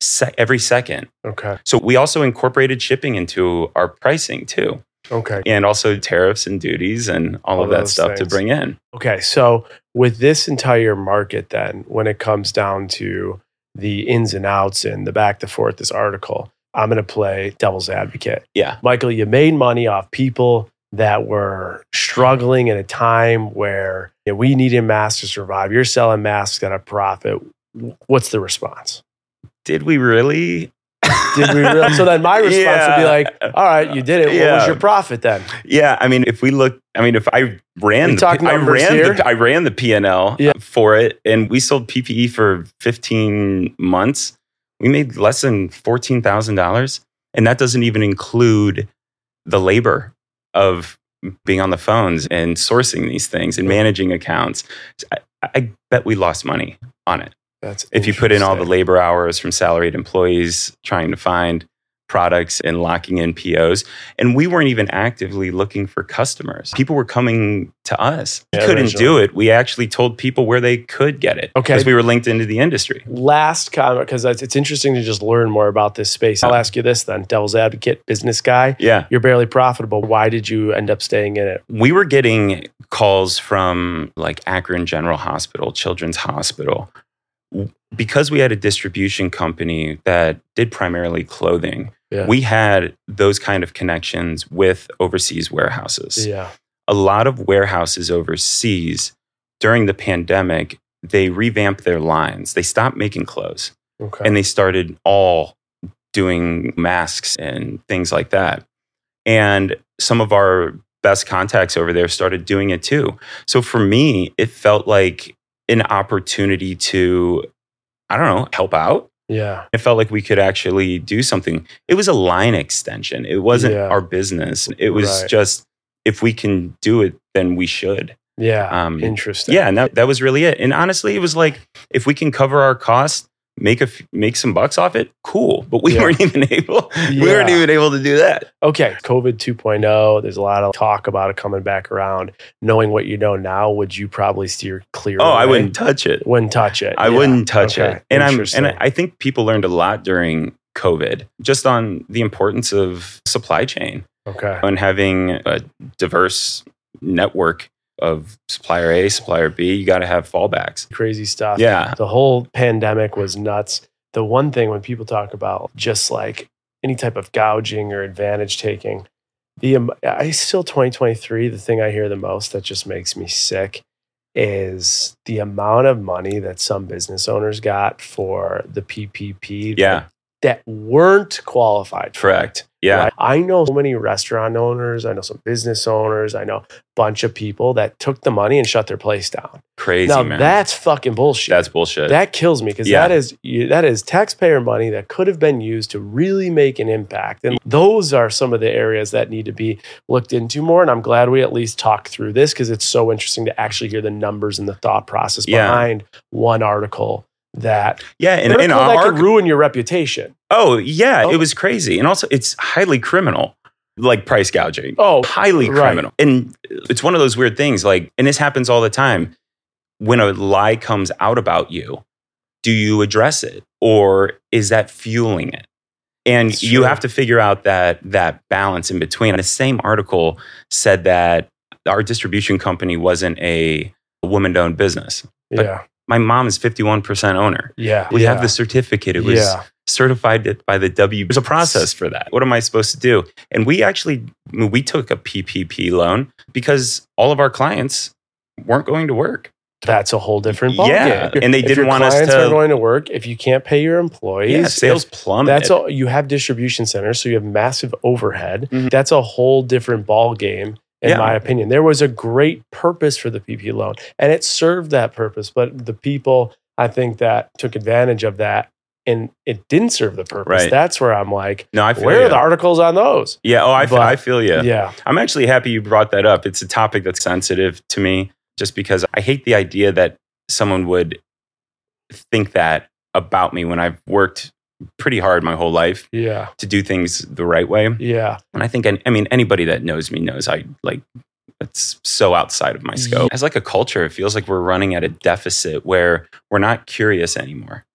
se- every second. Okay. So we also incorporated shipping into our pricing too, Okay. and also tariffs and duties and all, All of that stuff to bring in. Okay, so with this entire market, then, when it comes down to the ins and outs and the back to forth, this article, I'm going to play devil's advocate. Yeah. Michael, you made money off people that were struggling in a time where you know, we needed masks to survive. You're selling masks at a profit. What's the response? Did we really? Did we really? So then my [LAUGHS] response would be like, all right, you did it. What was your profit then? Yeah, I mean, if we look, I mean, if I ran, We the, I ran, here? the, I ran the P and L Yeah. Uh, for it, and we sold PPE for 15 months. We made less than fourteen thousand dollars, and that doesn't even include the labor of being on the phones and sourcing these things and managing accounts. I, I bet we lost money on it That's if you put in all the labor hours from salaried employees trying to find products and locking in POs. And we weren't even actively looking for customers. People were coming to us. We Yeah, couldn't originally. do it. We actually told people where they could get it Okay. because we were linked into the industry. last comment because it's interesting to just learn more about this space. I'll ask you this then, devil's advocate, business guy. Yeah. You're barely profitable. Why did you end up staying in it? We were getting calls from like Akron General Hospital, Children's Hospital. Because we had a distribution company that did primarily clothing, Yeah. we had those kind of connections with overseas warehouses. yeah. a lot of warehouses overseas during the pandemic, they revamped their lines. They stopped making clothes Okay. and they started all doing masks and things like that. And some of our best contacts over there started doing it too. So for me, it felt like an opportunity to, I don't know, help out. Yeah. It felt like we could actually do something. It was a line extension. It wasn't Yeah. our business. It was Right. just if we can do it, then we should. Yeah. Um, Interesting. Yeah, and that, that was really it. And honestly, it was like if we can cover our costs, make a f- make some bucks off it, cool. But we Yeah. weren't [LAUGHS] even able. We weren't even able to do that. Okay. COVID 2.0. There's a lot of talk about it coming back around. Knowing what you know now, would you probably steer clear? Oh, I wouldn't touch it. Wouldn't touch it. I Yeah. wouldn't touch Okay. it. And I'm and I think people learned a lot during COVID, just on the importance of supply chain. Okay. and having a diverse network of supplier A, supplier B, you got to have fallbacks. Crazy stuff. Yeah. The whole pandemic was nuts. The one thing when people talk about just like any type of gouging or advantage taking, the am- I still 2023, the thing I hear the most that just makes me sick is the amount of money that some business owners got for the PPP that- Yeah, that, weren't qualified. for it. Yeah. Right? I know so many restaurant owners, I know some business owners, I know a bunch of people that took the money and shut their place down. Crazy, now man. that's fucking bullshit. That's bullshit. that kills me because Yeah. that is that is taxpayer money that could have been used to really make an impact, and those are some of the areas that need to be looked into more. And I'm glad we at least talked through this because it's so interesting to actually hear the numbers and the thought process Yeah. behind one article that yeah, and, and that our, could ruin your reputation. oh yeah, Oh. it was crazy, and also it's highly criminal, like price gouging. Oh, highly right. criminal, and it's one of those weird things. Like, and this happens all the time. When a lie comes out about you, do you address it, or is that fueling it? And you have to figure out that that balance in between. The same article said that our distribution company wasn't a a woman owned business. But yeah. My mom is 51% owner. Yeah. We yeah. have the certificate. It was yeah. certified by the W. There's a process for that. What am I supposed to do? And we actually, I mean, we took a PPP loan because all of our clients weren't going to work. That's a whole different ballgame. Yeah, and they didn't want us clients to- are going to work. If you can't pay your employees, Yeah, sales plummeted. That's all. You have distribution centers, so you have massive overhead. Mhm. That's a whole different ball game, in Yeah. my opinion. There was a great purpose for the PP loan, and it served that purpose. But the people, I think, that took advantage of that, and it didn't serve the purpose. Right. That's where I'm like, no, I feel where you. are the articles on those? Yeah, oh, I, feel, But- I feel you. Yeah, I'm actually happy you brought that up. It's a topic that's sensitive to me just because I hate the idea that someone would think that about me when I've worked pretty hard my whole life yeah, to do things the right way. yeah, And I think, I mean, anybody that knows me knows I like, it's so outside of my scope. As like a culture, it feels like we're running at a deficit where we're not curious anymore.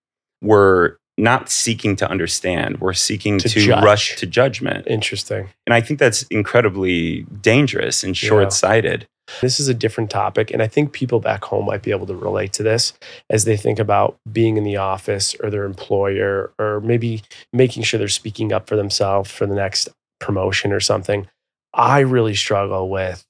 We're not seeking to understand. We're seeking To to, rush to judgment. interesting. And I think that's incredibly dangerous and short sighted. This is a different topic, and I think people back home might be able to relate to this as they think about being in the office or their employer, or maybe making sure they're speaking up for themselves for the next promotion or something. I really struggle with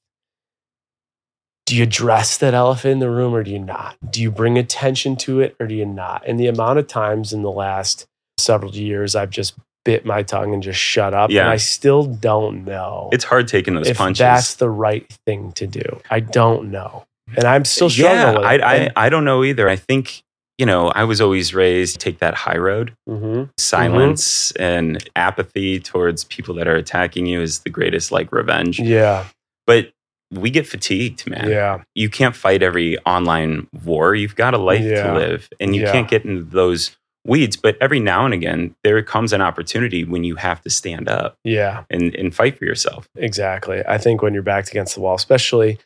do you address that elephant in the room or do you not? Do you bring attention to it or do you not? And the amount of times in the last several years I've just bit my tongue and just shut up, Yeah. and I still don't know It's hard taking those if punches. that's the right thing to do. I don't know. And I'm still struggling yeah, I. I, I don't know either. I think, you know, I was always raised to take that high road. hmm Silence and apathy towards people that are attacking you is the greatest like revenge. Yeah. But we get fatigued, man. Yeah. You can't fight every online war. You've got a life Yeah. to live and you Yeah. can't get into those weeds. But every now and again, there comes an opportunity when you have to stand up Yeah. and, and fight for yourself. Exactly. I think when you're backed against the wall, especially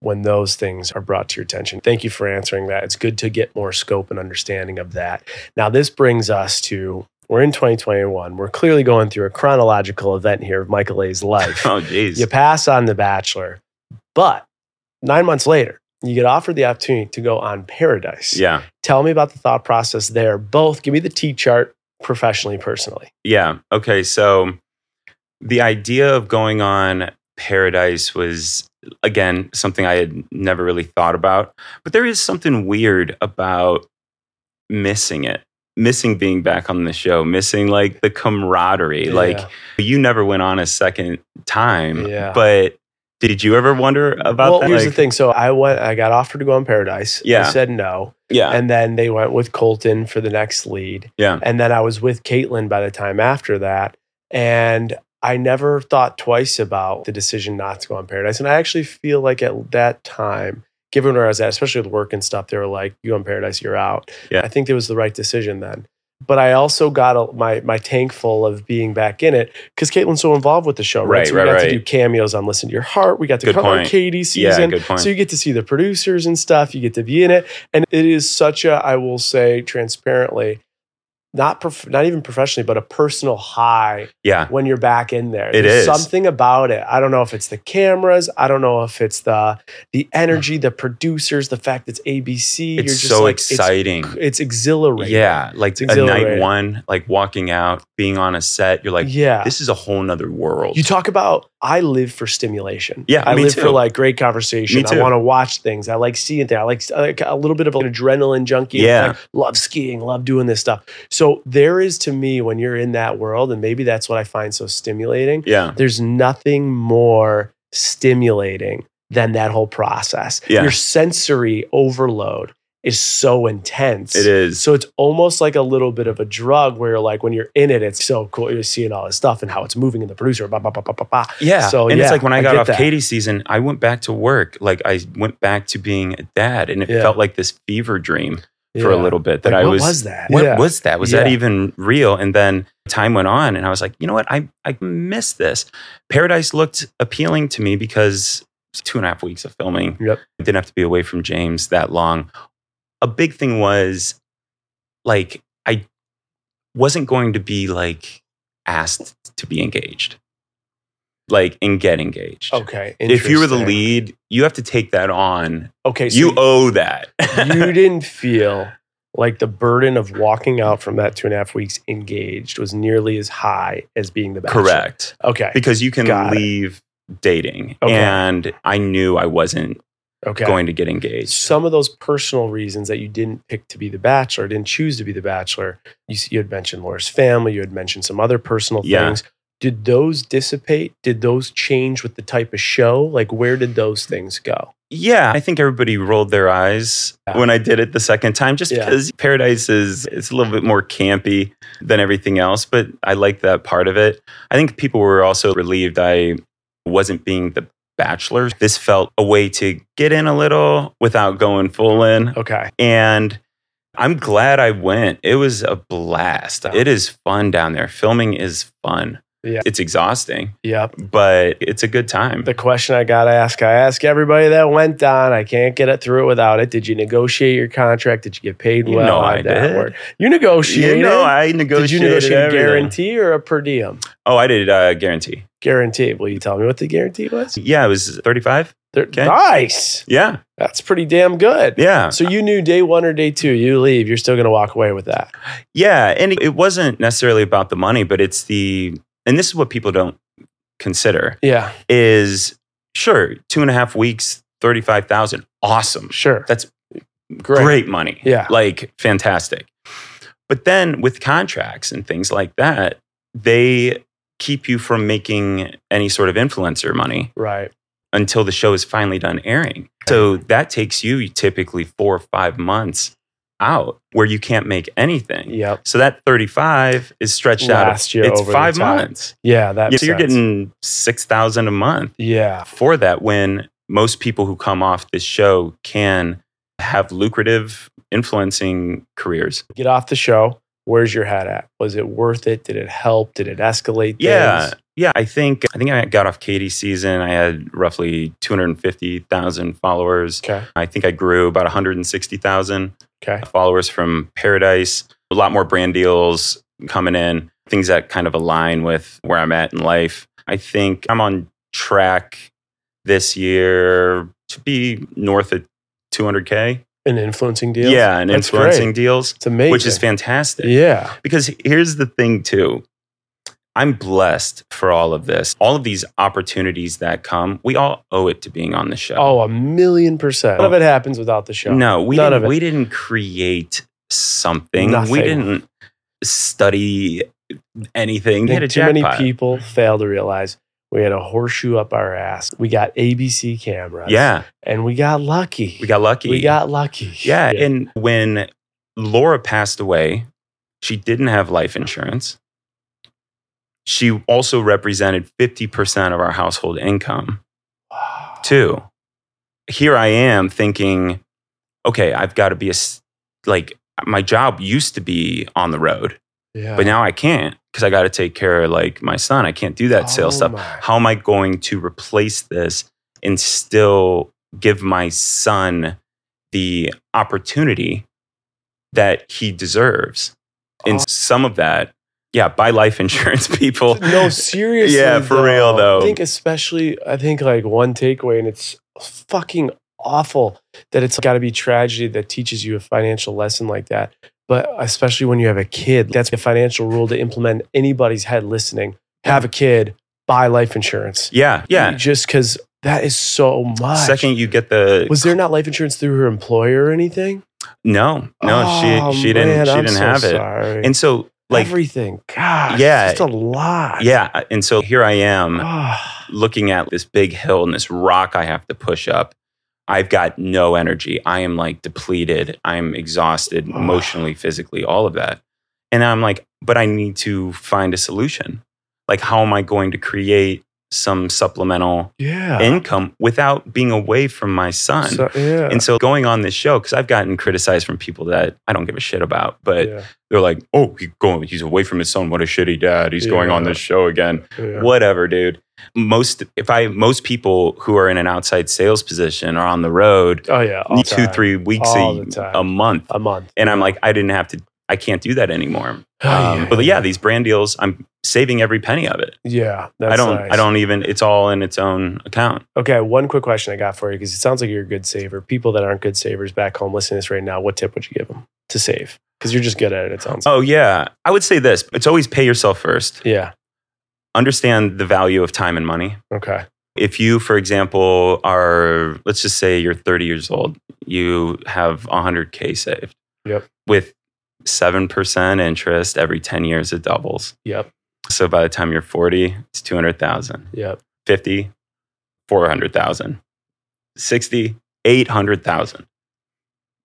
when those things are brought to your attention. Thank you for answering that. It's good to get more scope and understanding of that. Now, this brings us to we're in 2021. We're clearly going through a chronological event here of Michael A's life. [LAUGHS] Oh, geez. you pass on The Bachelor, but nine months later, you get offered the opportunity to go on Paradise. Yeah. Tell me about the thought process there. Both, give me the T chart professionally, personally. Yeah. Okay. So the idea of going on Paradise was, again, something I had never really thought about. But there is something weird about missing it, missing being back on the show, missing like the camaraderie. Like you never went on a second time. Yeah. But did you ever wonder about well, that? here's the thing. So I went, I got offered to go on Paradise. Yeah. I said no. Yeah. And then they went with Colton for the next lead. yeah. And then I was with Kaitlyn by the time after that. And I never thought twice about the decision not to go on Paradise. And I actually feel like at that time, given where I was at, especially with work and stuff, they were like, you go on Paradise, you're out. Yeah. I think it was the right decision then. But I also got a, my my tank full of being back in it because Kaitlyn's so involved with the show, right? Right, so we right, got to do cameos on Listen to Your Heart. We got to Good come on point. Katie's Yeah. season. Good point. So you get to see the producers and stuff. You get to be in it, and it is such a, I will say transparently, not prof- not even professionally, but a personal high yeah. when you're back in there. It There's is. something about it. I don't know if it's the cameras. I don't know if it's the the energy, the producers, the fact it's ABC. It's you're just so like, exciting. It's, it's exhilarating. yeah. Like It's a night one, like walking out, being on a set, you're like, yeah. this is a whole nother world. You talk about I live for stimulation. Yeah, I live too. for like great conversation. Me I want to watch things. I like seeing things. I like, I like a little bit of an adrenaline junkie. Yeah. Like, love skiing, love doing this stuff. So there is to me when you're in that world, and maybe that's what I find so stimulating. yeah. There's nothing more stimulating than that whole process. Yeah. Your sensory overload is so intense. It is. So it's almost like a little bit of a drug where you're like when you're in it, it's so cool. You're seeing all this stuff and how it's moving in the producer. Bah, bah, bah, bah, bah, bah. Yeah. So, and yeah, it's like when I I got get off that. Katie's season, I went back to work. Like I went back to being a dad, and it Yeah. felt like this fever dream for a little bit that Like, I what was. was that? What Yeah. was that? Was that even real? And then time went on, and I was like, you know what? I I missed this. Paradise looked appealing to me because it's two and a half weeks of filming. Yep. I didn't have to be away from James that long. A big thing was like I wasn't going to be like asked to be engaged. like and get engaged. Okay. If you were the lead, you have to take that on. okay, so you owe that. you [LAUGHS] didn't feel like the burden of walking out from that two and a half weeks engaged was nearly as high as being the bachelor. Correct. Okay. Because you can Got it. leave dating. Okay. And I knew I wasn't Okay. going to get engaged. Some of those personal reasons that you didn't pick to be the bachelor, didn't choose to be the bachelor. You, you had mentioned Laura's family. You had mentioned some other personal Yeah. things. Did those dissipate? Did those change with the type of show? Like, where did those things go? Yeah, I think everybody rolled their eyes Yeah. when I did it the second time, just Yeah. because Paradise is it's a little bit more campy than everything else. But I like that part of it. I think people were also relieved I wasn't being the bachelor. This felt a way to get in a little without going full in. Okay. And I'm glad I went. It was a blast. It is fun down there. Filming is fun. Yeah. It's exhausting, Yep. but it's a good time. The question I got to ask, I ask everybody that went on. I can't get it through it without it. Did you negotiate your contract? Did you get paid You well? know How'd I did. work? You negotiated. you know, I Did you negotiate a everything. guarantee or a per diem? Oh, I did uh, guarantee. Guarantee. Will you tell me what the guarantee was? Yeah, it was 35. Okay. Nice. Yeah, That's pretty damn good. yeah, So you knew day one or day two, you leave, you're still going to walk away with that. yeah. And it wasn't necessarily about the money, but it's the, and this is what people don't consider Yeah, is sure, two and a half weeks, 35,000. Awesome. sure. That's Great. great money. Yeah. Like fantastic. But then with contracts and things like that, they keep you from making any sort of influencer money Right. until the show is finally done airing. So that takes you typically four or five months out where you can't make anything. Yep. So that 35 is stretched Last out. year It's five months. Yeah, that Yeah, so you're getting 6,000 a month Yeah. for that when most people who come off this show can have lucrative influencing careers. Get off the show. Where's your hat at? Was it worth it? Did it help? Did it escalate? Yeah. things? Yeah, I think I think I got off Katie's season. I had roughly 250,000 followers. Okay. I think I grew about 160,000 Okay. Uh, followers from Paradise. A lot more brand deals coming in, things that kind of align with where I'm at in life. I think I'm on track this year to be north of 200K. An influencing deal. Yeah, and That's influencing great. deals, It's amazing. which is fantastic. Yeah. Because here's the thing, too. I'm blessed for all of this. All of these opportunities that come, we all owe it to being on the show. Oh, a million percent. None of it happens without the show. No, we None didn't, it. we didn't create something. Nothing. We didn't study anything. We had a too many people fail to realize we had a horseshoe up our ass. We got ABC cameras. Yeah, And we got lucky. we got lucky. We got lucky. yeah, [LAUGHS] and when Laura passed away, she didn't have life insurance. She also represented 50% of our household income. Wow. too. Here I am thinking, okay, I've got to be a like my job used to be on the road, Yeah. but now I can't because I got to take care of like my son. I can't do that sales Oh stuff. my. How am I going to replace this and still give my son the opportunity that he deserves? And Oh. some of that, yeah, buy life insurance, [LAUGHS] people. No, seriously. Yeah, for real, though. I think especially, I think like one takeaway, and it's fucking awful that it's got to be tragedy that teaches you a financial lesson like that. But especially when you have a kid, that's a financial rule to implement anybody's head listening. Have a kid, buy life insurance. Yeah, yeah. Just because that is so much. Second, you get the was there not life insurance through her employer or anything? No, no, Oh, she she didn't man, she I'm didn't so have it. sorry. And so like everything. God, Yeah. it's just a lot. yeah, and so here I am Ah, looking at this big hill and this rock I have to push up. I've got no energy. I am like depleted. I'm exhausted emotionally, physically, all of that. And I'm like, but I need to find a solution. Like how am I going to create some supplemental yeah. income without being away from my son? So- yeah. And so going on this show, because I've gotten criticized from people that I don't give a shit about, but yeah. they're like, "Oh, he going, he's away from his son. What a shitty dad. He's going on this show again." Whatever, dude. Most if I most people who are in an outside sales position are on the road Oh yeah. two time. three weeks All a, a month, a month. and I'm like, I didn't have to. I can't do that anymore. Um, but yeah, these brand deals, I'm saving every penny of it. yeah, that's I don't. nice. I don't even. It's all in its own account. Okay, one quick question I got for you because it sounds like you're a good saver. People that aren't good savers back home listening to this right now, what tip would you give them to save? Because you're just good at it. It sounds. Oh yeah, I would say this. It's always pay yourself first. yeah. Understand the value of time and money. Okay. If you, for example, are let's just say you're 30 years old, you have 100k saved. Yep. With seven percent interest every 10 years, it doubles. Yep. So by the time you're 40, it's 200,000. Yep. 50, 400,000. 60, 800,000.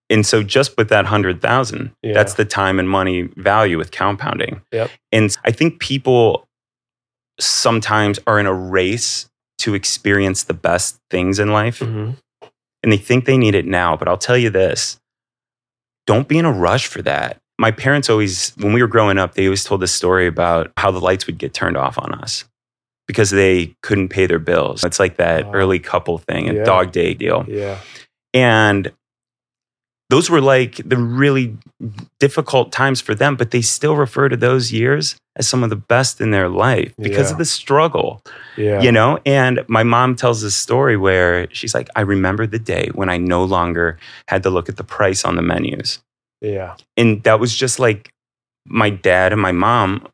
And so just with that 100,000, Yeah. that's the time and money value with compounding. Yep. And I think people sometimes are in a race to experience the best things in life hmm and they think they need it now. But I'll tell you this don't be in a rush for that. My parents always, when we were growing up, they always told this story about how the lights would get turned off on us because they couldn't pay their bills. It's like that Oh. early couple thing, a Yeah. dog day deal. Yeah. And those were like the really difficult times for them, but they still refer to those years as some of the best in their life because Yeah. of the struggle Yeah. you know and my mom tells this story where she's like i remember the day when i no longer had to look at the price on the menus Yeah. and that was just like my dad and my mom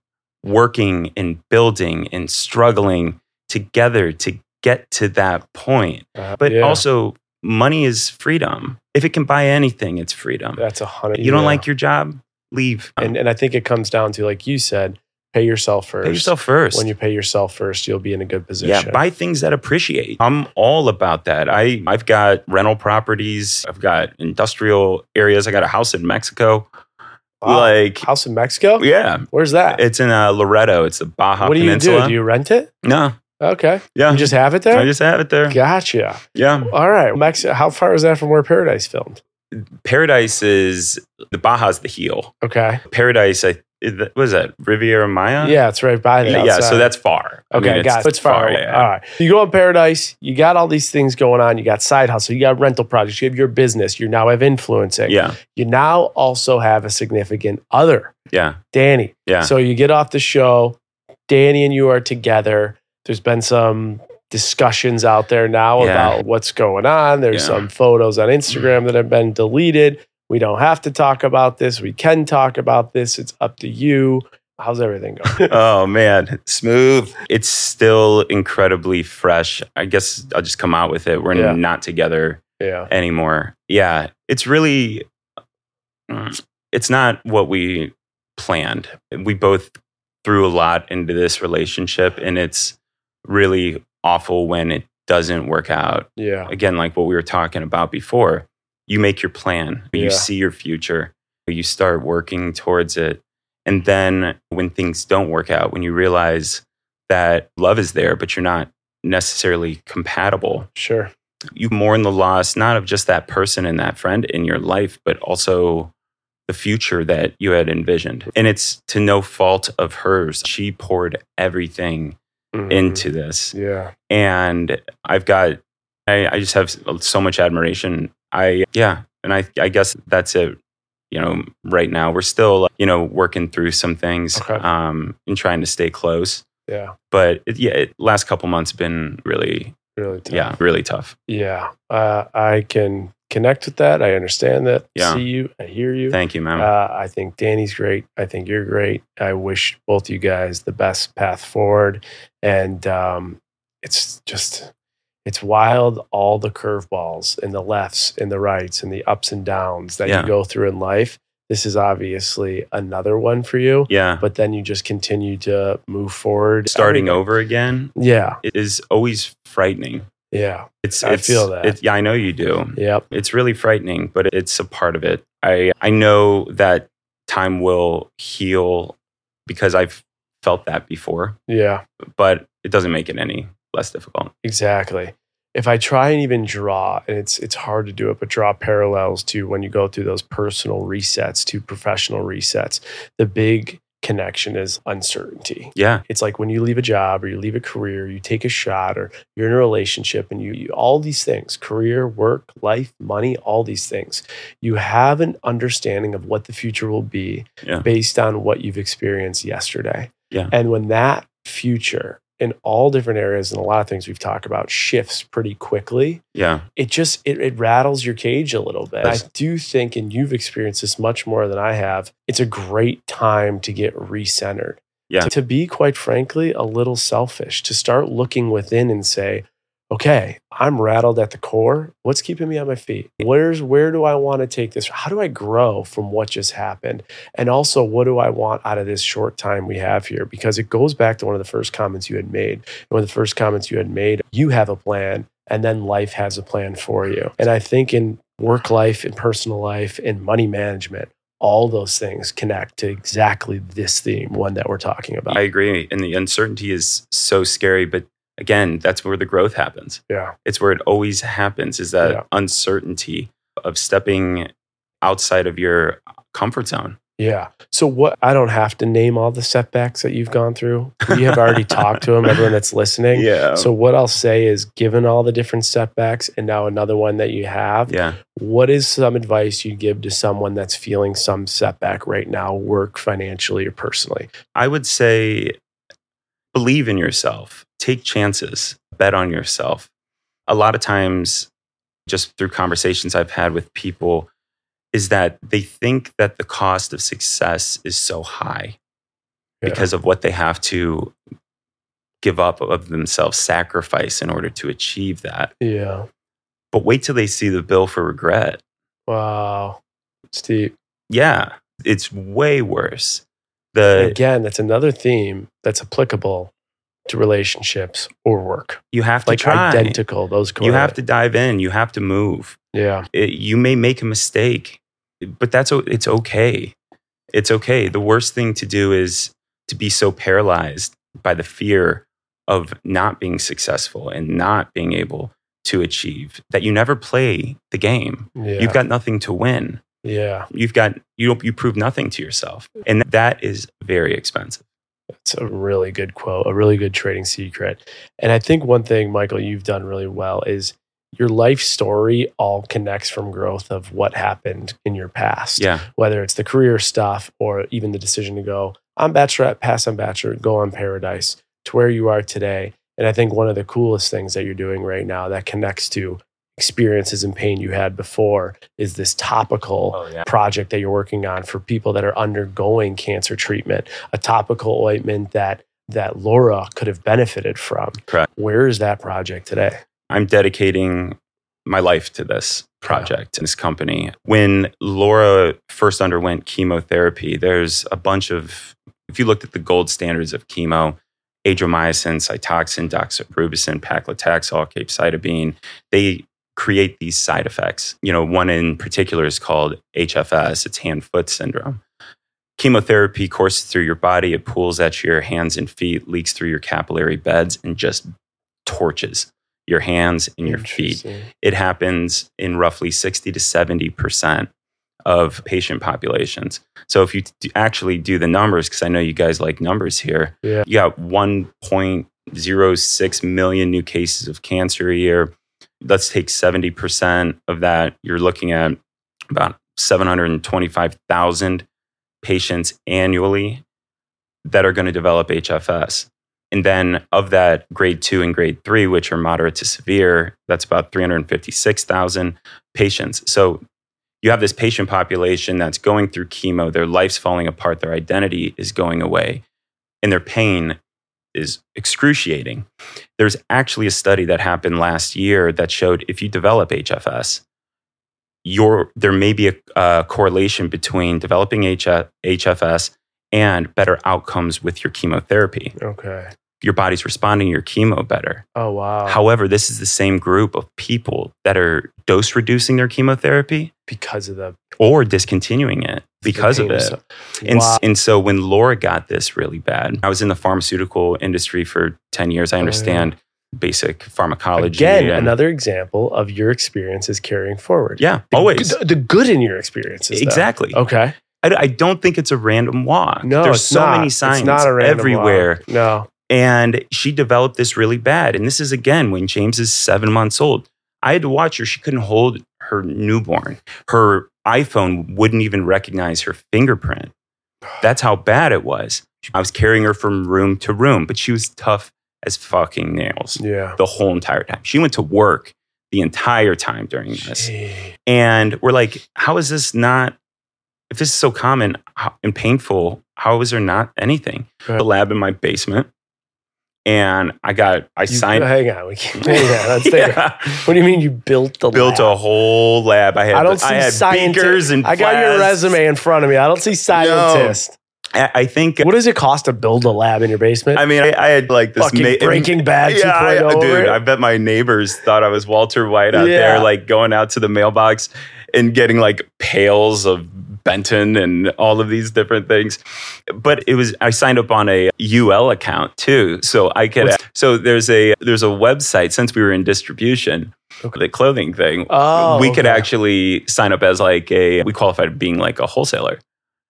working and building and struggling together to get to that point Uh, but yeah. also money is freedom if it can buy anything it's freedom that's a hundred. you don't yeah. like your job leave and and I think it comes down to like you said, pay yourself first. pay yourself first When you pay yourself first, you'll be in a good position. Yeah, buy things that appreciate. I'm all about that. I I've got rental properties. I've got industrial areas. I got a house in Mexico. Wow. Like, house in Mexico. yeah, Where's that? it's in uh, Loreto. It's the Baja what do you Peninsula. do? Do you rent it? no, Okay. yeah, You just have it there. I just have it there. Gotcha. Yeah, All right. Mex- how far is that from where Paradise filmed? Paradise is the Baja's the heel. Okay. Paradise, I was that Riviera Maya? Yeah, it's right by there. yeah. outside. So that's far. I Okay, mean, got it. It's far. away. yeah. All right. You go on Paradise, you got all these things going on. You got side hustle, you got rental projects, you have your business, you now have influencing. Yeah, You now also have a significant other, yeah, Danny. yeah. So you get off the show, Danny and you are together. There's been some discussions out there now Yeah. about what's going on. There's Yeah. some photos on Instagram that have been deleted. We don't have to talk about this. We can talk about this. It's up to you. How's everything going? [LAUGHS] oh man, smooth. It's still incredibly fresh. I guess I'll just come out with it. We're Yeah. not together yeah. anymore. Yeah, it's really, it's not what we planned. We both threw a lot into this relationship, and it's really awful when it doesn't work out. Yeah. Again, like what we were talking about before, you make your plan, you Yeah. see your future, you start working towards it. And then when things don't work out, when you realize that love is there, but you're not necessarily compatible, Sure. you mourn the loss, not of just that person and that friend in your life, but also the future that you had envisioned. And it's to no fault of hers. She poured everything Mhm. into this Yeah. and I've got I, I just have so much admiration. I yeah, and I I guess that's it. You know, right now we're still you know working through some things Okay. um, and trying to stay close. Yeah. But it, yeah, it, last couple months been really Really tough. yeah really tough. Yeah. Uh, I can connect with that. I understand that. Yeah. See you. I hear you. Thank you, man. Uh, I think Danny's great. I think you're great. I wish both you guys the best path forward. And um, it's just, it's wild all the curveballs and the lefts and the rights and the ups and downs that Yeah. you go through in life. This is obviously another one for you, yeah, but then you just continue to move forward. starting Everything- over again Yeah. It is always frightening. Yeah. It's I it's, feel that. It, yeah, I know you do. Yep. it's really frightening, but it's a part of it. I I know that time will heal because I've felt that before, Yeah. but it doesn't make it any less difficult. Exactly. If I try and even draw, and it's it's hard to do it, but draw parallels to when you go through those personal resets to professional resets. The big connection is uncertainty. Yeah. It's like when you leave a job or you leave a career, you take a shot or you're in a relationship and you, you all these things, career, work, life, money, all these things. You have an understanding of what the future will be Yeah. based on what you've experienced yesterday. Yeah. And when that future in all different areas and a lot of things we've talked about shifts pretty quickly, Yeah. it just it, it rattles your cage a little bit. I do think, and you've experienced this much more than I have, it's a great time to get recentered. Yeah. To, to be quite frankly a little selfish, to start looking within and say, okay, I'm rattled at the core. What's keeping me on my feet? Where's where do I want to take this? How do I grow from what just happened? And also, what do I want out of this short time we have here? Because it goes back to one of the first comments you had made. And one of the first comments you had made, you have a plan, and then life has a plan for you. And I think in work life, in personal life, in money management, all those things connect to exactly this theme, one that we're talking about. I agree. And the uncertainty is so scary. But again, that's where the growth happens. yeah. It's where it always happens is that Yeah. uncertainty of stepping outside of your comfort zone. Yeah. So what I don't have to name all the setbacks that you've gone through. We have already [LAUGHS] talked to them, everyone that's listening. Yeah. So what I'll say is given all the different setbacks and now another one that you have, yeah. what is some advice you'd give to someone that's feeling some setback right now, work financially or personally? I would say believe in yourself, take chances, bet on yourself. A lot of times, just through conversations I've had with people, is that they think that the cost of success is so high Yeah. because of what they have to give up of themselves, sacrifice in order to achieve that. Yeah. But wait till they see the bill for regret. Wow. Steve. Yeah, it's way worse. The Again, that's another theme that's applicable to relationships or work. you have to Like try. identical, those You have to dive in. You have to move. Yeah. It, you may make a mistake, but that's it's okay. It's okay. The worst thing to do is to be so paralyzed by the fear of not being successful and not being able to achieve that you never play the game. Yeah. You've got nothing to win. Yeah. You've got you don't you prove nothing to yourself, and that is very expensive. It's a really good quote, a really good trading secret. And I think one thing, Michael, you've done really well is your life story all connects from growth of what happened in your past. Yeah, Whether it's the career stuff or even the decision to go on bachelorette, pass on bachelor, go on paradise to where you are today. And I think one of the coolest things that you're doing right now that connects to experiences and pain you had before is this topical Oh, yeah. project that you're working on for people that are undergoing cancer treatment, a topical ointment that that Laura could have benefited from. Correct. Where is that project today? I'm dedicating my life to this project and this company. When Laura first underwent chemotherapy, there's a bunch of, if you looked at the gold standards of chemo, adriamycin, cytoxan, doxorubicin, paclitaxel, capecitabine, they create these side effects. You know, one in particular is called HFS, it's hand foot syndrome. Chemotherapy courses through your body, it pools at your hands and feet, leaks through your capillary beds, and just torches your hands and your feet. It happens in roughly 60 to 70% of patient populations. So if you d- actually do the numbers, because I know you guys like numbers here, Yeah. you got 1.06 million new cases of cancer a year. Let's take 70% of that. You're looking at about 725,000 patients annually that are going to develop HFS. And then of that, grade two and grade three, which are moderate to severe, that's about 356,000 patients. So you have this patient population that's going through chemo, their life's falling apart, their identity is going away, and their pain is excruciating. There's actually a study that happened last year that showed if you develop HFS, your, there may be a, a correlation between developing HF, HFS and better outcomes with your chemotherapy. Okay. Your body's responding to your chemo better. Oh wow. However, this is the same group of people that are dose reducing their chemotherapy because of the or discontinuing it because of it. so- And, Wow. and so when Laura got this really bad, I was in the pharmaceutical industry for 10 years. I Oh, yeah. understand basic pharmacology. Again, and- another example of your experiences carrying forward. Yeah, The always. good- the good in your experiences. though. Exactly. Okay. I, I don't think it's a random walk. No, there's so not. many signs not a random everywhere. walk. No. And she developed this really bad. And this is again when James is seven months old. I had to watch her. She couldn't hold her newborn. Her iPhone wouldn't even recognize her fingerprint. That's how bad it was. I was carrying her from room to room, but she was tough as fucking nails Yeah. the whole entire time. She went to work the entire time during this. Gee. And we're like, how is this not, if this is so common and painful, how is there not anything? Right. The lab in my basement. And I got, I You- signed. Hang on. We can't, hang on. Let's there. [LAUGHS] Yeah. What do you mean you built the lab? Built a whole lab. I had, I don't see I had scientist. beakers and I got your resume in front of me. I don't see scientist. I, I think, What does it cost to build a lab in your basement? I mean, I, I had like this Fucking ma- Breaking Bad Yeah, 2.0 I, dude, it? I bet my neighbors thought I was Walter White out Yeah. there, like going out to the mailbox and getting like pails of Benton and all of these different things. But it was I signed up on a UL account too, so I could. What's- so there's a there's a website since we were in distribution, the clothing thing. Oh, we could okay. actually sign up as like a we qualified being like a wholesaler.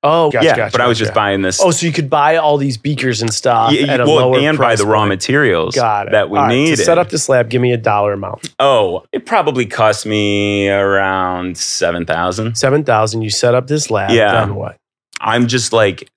Oh, gotcha, yeah, gotcha, but I was just buying this. Oh, so you could buy all these beakers and stuff Yeah, at a well, lower and buy price the raw point. materials Got it. that we All right, to needed. set up this lab, give me a dollar amount. Oh, it probably cost me around seven thousand. Seven thousand. You set up this lab. Yeah. Then what? I'm just like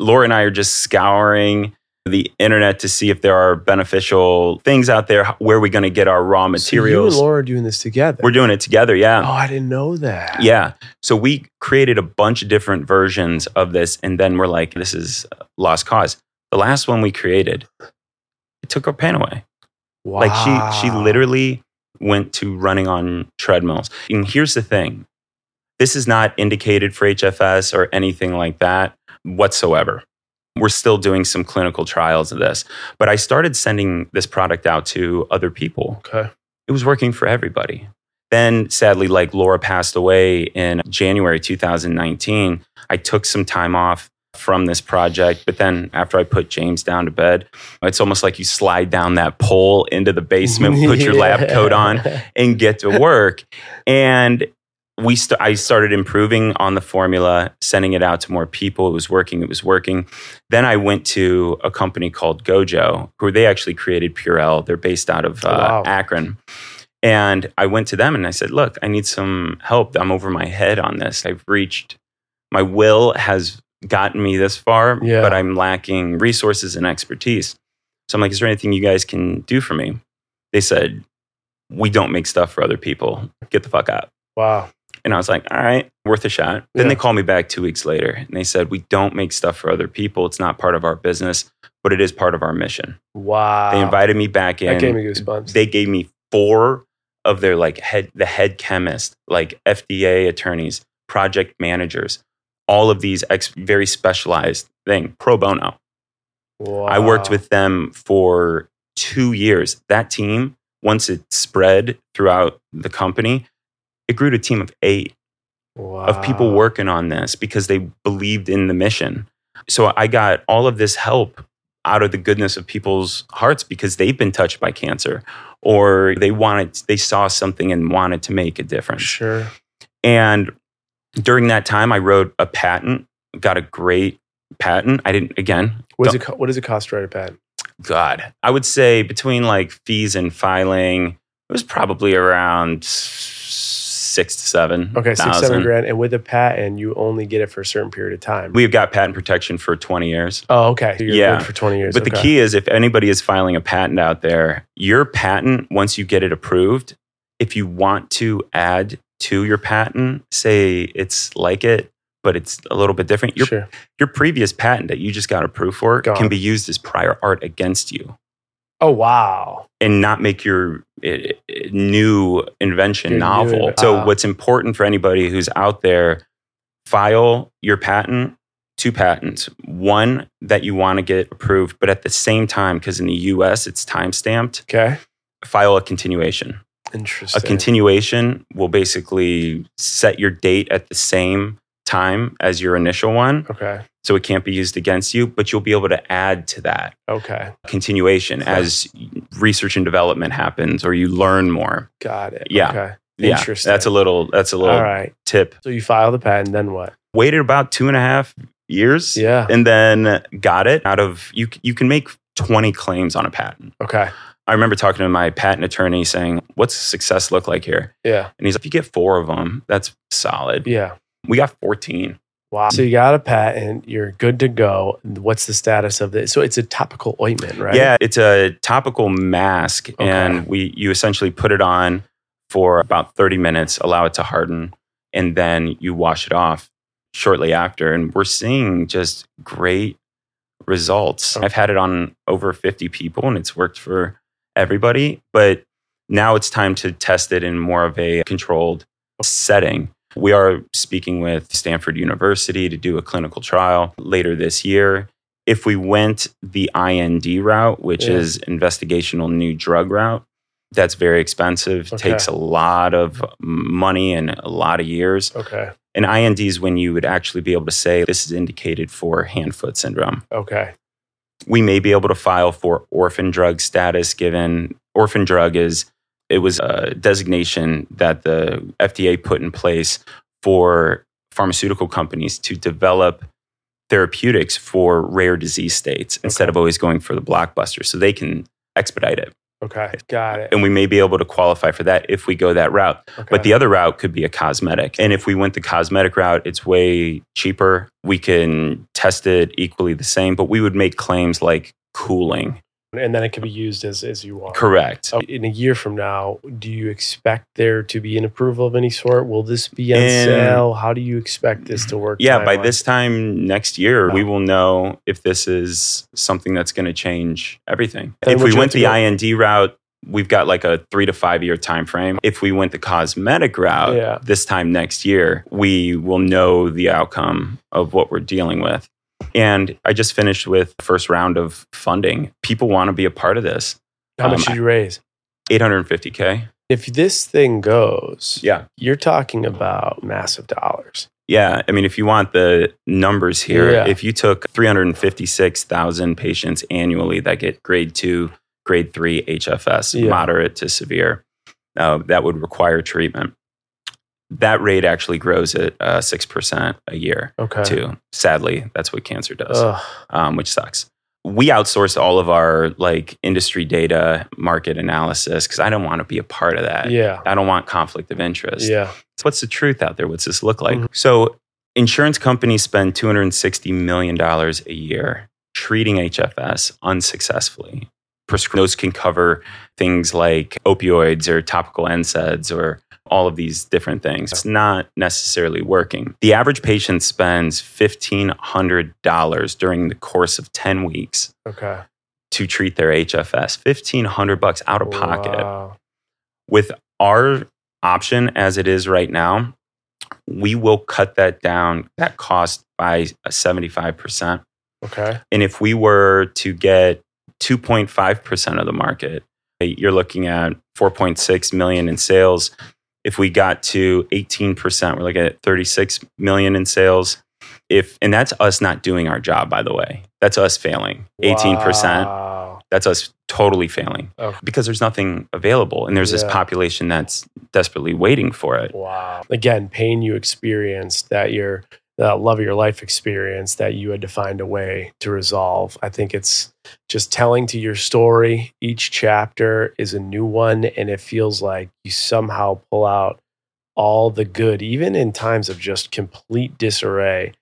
Laura and I are just scouring the internet to see if there are beneficial things out there. Where are we going to get our raw So you and materials? Laura are doing this together. We're doing it together. Yeah. oh, I didn't know that. Yeah. So we created a bunch of different versions of this, and then we're like, this is lost cause. The last one we created, it took our pain away. Wow. Like she she literally went to running on treadmills. And here's the thing. This is not indicated for HFS or anything like that whatsoever. We're still doing some clinical trials of this, but I started sending this product out to other people. Okay. It was working for everybody. Then sadly like Laura passed away in January 2019, I took some time off from this project, but then after I put James down to bed, it's almost like you slide down that pole into the basement, put your lab coat on, [LAUGHS] and get to work. And we st- I started improving on the formula, sending it out to more people. It was working. It was working. Then I went to a company called Gojo, who they actually created Purell. They're based out of uh, Wow. Akron. And I went to them and I said, "Look, I need some help. I'm over my head on this. I've reached my will has gotten me this far, Yeah. but I'm lacking resources and expertise. So I'm like, is there anything you guys can do for me? They said, we don't make stuff for other people. Get the fuck out. Wow. And I was like, all right, worth a shot. Then Yeah. they called me back two weeks later and they said, we don't make stuff for other people. It's not part of our business, but it is part of our mission. Wow. They invited me back in. That gave me goosebumps. They gave me four of their like head, the head chemist, like FDA attorneys, project managers, all of these ex- very specialized thing pro bono. wow. I worked with them for two years. That team, once it spread throughout the company, it grew to a team of eight wow. of people working on this because they believed in the mission. So I got all of this help out of the goodness of people's hearts because they've been touched by cancer or they wanted they saw something and wanted to make a difference. Sure. And during that time I wrote a patent, got a great patent. I didn't again, What does it? Co- what does it cost to write a patent? God, I would say between like fees and filing, it was probably around six to seven. Okay, six, seven grand, and with a patent, you only get it for a certain period of time. We've got patent protection for 20 years. oh, okay. So you're Yeah. good for twenty years. But the key is if anybody is filing a patent out there, your patent, once you get it approved, if you want to add to your patent, say it's like it, but it's a little bit different, your, sure. your previous patent that you just got approved for Gone. can be used as prior art against you. Oh wow. and not make your new invention new novel. inve- so, ah. what's important for anybody who's out there, file your patent, two patents. One that you want to get approved, but at the same time, because in the US it's time stamped, Okay. file a continuation. Interesting. A continuation will basically set your date at the same time as your initial one. Okay. So it can't be used against you, but you'll be able to add to that Okay. continuation Okay. as research and development happens or you learn more. Got it. Yeah. Okay. Yeah, Interesting. that's a little that's a little All right. tip. So you file the patent, then what? Waited about two and a half years. Yeah. And then got it out of you you can make 20 claims on a patent. Okay. I remember talking to my patent attorney saying, What's success look like here? Yeah. And he's like, If you get four of them, that's solid. Yeah. We got 14. Wow. So you got a patent. You're good to go. What's the status of this? So it's a topical ointment, right? Yeah, it's a topical mask, Okay. and we you essentially put it on for about 30 minutes, allow it to harden, and then you wash it off shortly after. And we're seeing just great results. Okay. I've had it on over 50 people, and it's worked for everybody. But now it's time to test it in more of a controlled setting. We are speaking with Stanford University to do a clinical trial later this year. If we went the IND route, which Yeah. is investigational new drug route, that's very expensive, Okay. takes a lot of money and a lot of years. Okay. An IND is when you would actually be able to say this is indicated for hand foot syndrome Okay. we may be able to file for orphan drug status given orphan drug is it was a designation that the FDA put in place for pharmaceutical companies to develop therapeutics for rare disease states instead of always going for the blockbuster so they can expedite it Okay. Got it. and we may be able to qualify for that if we go that route Okay. but the other route could be a cosmetic. And if we went the cosmetic route, it's way cheaper. We can test it equally the same, but we would make claims like cooling. And then it can be used as as you want. Correct. In a year from now, do you expect there to be an approval of any sort? Will this be on sale? How do you expect this to work? Yeah, by this time next year, we will know if this is something that's going to change everything. Then if we went the go- IND route, we've got like a three to five year time frame. If we went the cosmetic route Yeah. this time next year, we will know the outcome of what we're dealing with. And I just finished with the first round of funding. People want to be a part of this. How much um, did you raise? 850K. If this thing goes, Yeah. you're talking about massive dollars. Yeah. I mean, if you want the numbers here, Yeah. if you took 356,000 patients annually that get grade two, grade three HFS, Yeah. moderate to severe, uh, that would require treatment. That rate actually grows at uh, 6% a year, Okay. too. Sadly, that's what cancer does, um, which sucks. We outsourced all of our like industry data, market analysis, because I don't want to be a part of that. yeah. I don't want conflict of interest. Yeah. What's the truth out there? What's this look like? Mhm. So, insurance companies spend $260 million a year treating HFS unsuccessfully. Prescri- Those can cover things like opioids or topical NSAIDs or all of these different things. It's not necessarily working. The average patient spends $1,500 during the course of 10 weeks Okay. to treat their HFS. 1500 bucks out of pocket Wow. with our option as it is right now, we will cut that down, that cost by 75%. Okay. And if we were to get 2.5% of the market, you're looking at 4.6 million in sales. If we got to 18%, we're looking at 36 million in sales. If and that's us not doing our job, by the way. That's us failing. 18%. Wow. That's us totally failing Okay. because there's nothing available and there's this population that's desperately waiting for it. Wow. Again, pain you experienced that your that love of your life experience that you had to find a way to resolve. I think it's just telling to your story. Each chapter is a new one, and it feels like you somehow pull out all the good, even in times of just complete disarray,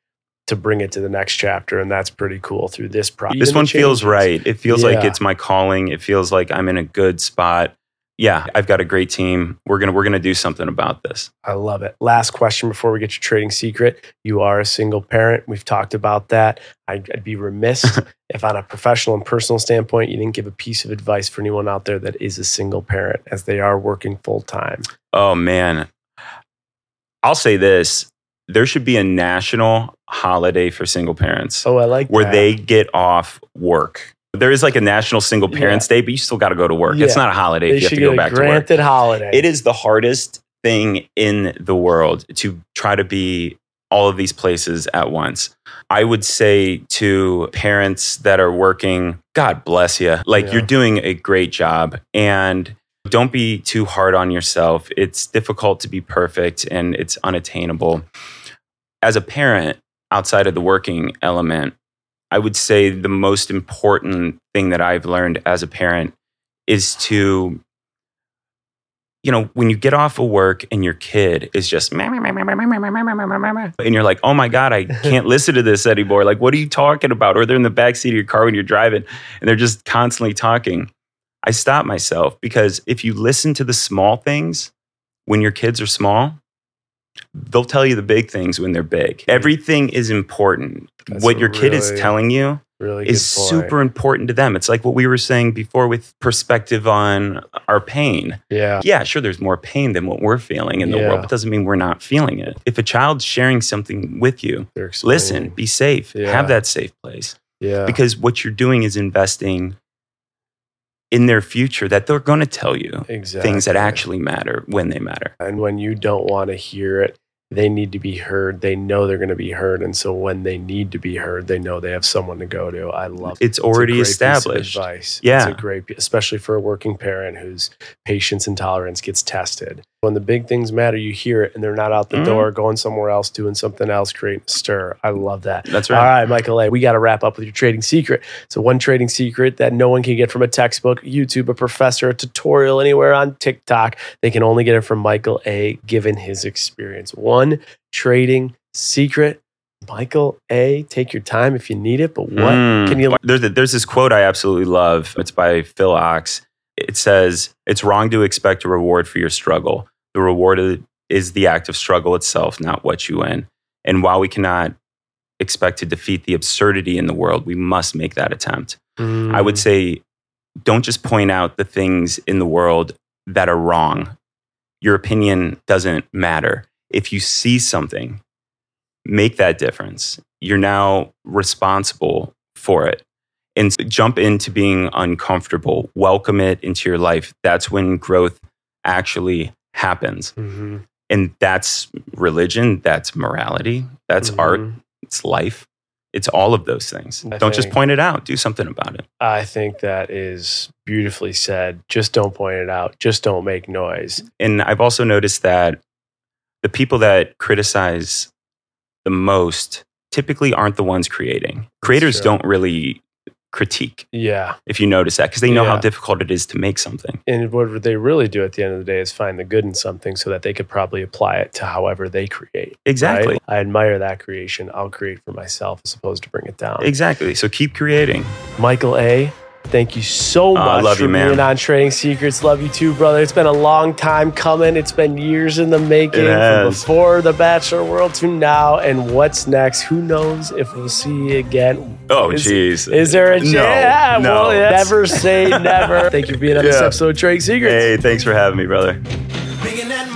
to bring it to the next chapter. And that's pretty cool through this process. This one feels right. It feels like it's my calling. It feels like I'm in a good spot. Yeah, I've got a great team. We're gonna we're gonna do something about this. I love it. Last question before we get your trading secret. You are a single parent. We've talked about that. I'd, I'd be remiss [LAUGHS] if, on a professional and personal standpoint, you didn't give a piece of advice for anyone out there that is a single parent as they are working full time. Oh man. I'll say this. There should be a national holiday for single parents Oh, I like where that. they get off work. There is like a national single parents day, but you still got to go to work. It's not a holiday they if you have to go back to work. granted holiday. It is the hardest thing in the world to try to be all of these places at once. I would say to parents that are working, God bless you. Like Yeah. you're doing a great job and don't be too hard on yourself. It's difficult to be perfect and it's unattainable. as a parent, outside of the working element, I would say the most important thing that I've learned as a parent is to, you know, when you get off of work and your kid is just, and you're like, oh my God, I [LAUGHS] can't listen to this anymore. Like, what are you talking about? Or they're in the backseat of your car when you're driving and they're just constantly talking. I stop myself because if you listen to the small things when your kids are small, they'll tell you the big things when they're big. Everything is important. That's what your kid is telling you Really is super important to them. It's like what we were saying before with perspective on our pain. Yeah. Yeah, sure, there's more pain than what we're feeling in the Yeah. world, but doesn't mean we're not feeling it. If a child's sharing something with you, listen, be safe, Yeah. have that safe place. Yeah. Because what you're doing is investing in their future that they're going to tell you exactly. things that actually matter when they matter. And when you don't want to hear it, they need to be heard. They know they're going to be heard. And so when they need to be heard, they know they have someone to go to. I love it. It's already of established. advice. Yeah. It's a great, especially for a working parent whose patience and tolerance gets tested. When the big things matter, you hear it and they're not out the Mhm. door, going somewhere else, doing something else, creating a stir. I love that. That's right. All right. right, Michael A., we got to wrap up with your trading secret. So, one trading secret that no one can get from a textbook, YouTube, a professor, a tutorial, anywhere on TikTok. They can only get it from Michael A., given his experience. One trading secret. Michael A., take your time if you need it, but what Mm. can you There's, there's this quote I absolutely love. It's by Phil Ochs. It says, It's wrong to expect a reward for your struggle. The reward is the act of struggle itself, not what you win. And while we cannot expect to defeat the absurdity in the world, we must make that attempt. I would mm. say, don't just point out the things in the world that are wrong. Your opinion doesn't matter. If you see something, make that difference. You're now responsible for it. And jump into being uncomfortable, welcome it into your life. That's when growth actually happens. Mhm. And that's religion, that's morality, that's art, Mhm. it's life. It's all of those things. I Don't just point it out, do something about it. I think that is beautifully said. Just don't point it out. Just don't make noise. and I've also noticed that the people that criticize the most typically aren't the ones creating. Creators don't really critique, Yeah. if you notice that, because they know how difficult it is to make something. And what they really do at the end of the day is find the good in something so that they could probably apply it to however they create. Exactly. right? I admire that creation. I'll create for myself as opposed to bring it down. Exactly. So keep creating. Michael A., thank you so ah, I much love for you, man. being on Trading Secrets. Love you too, brother. It's been a long time coming. It's been years in the making from before the Bachelor world to now. And what's next? Who knows if we'll see you again? Oh, jeez. Is there a chance? No, Yeah, no. well, never say [LAUGHS] never. Thank you for being on this episode of Trading Secrets. Hey, thanks for having me, brother. Making that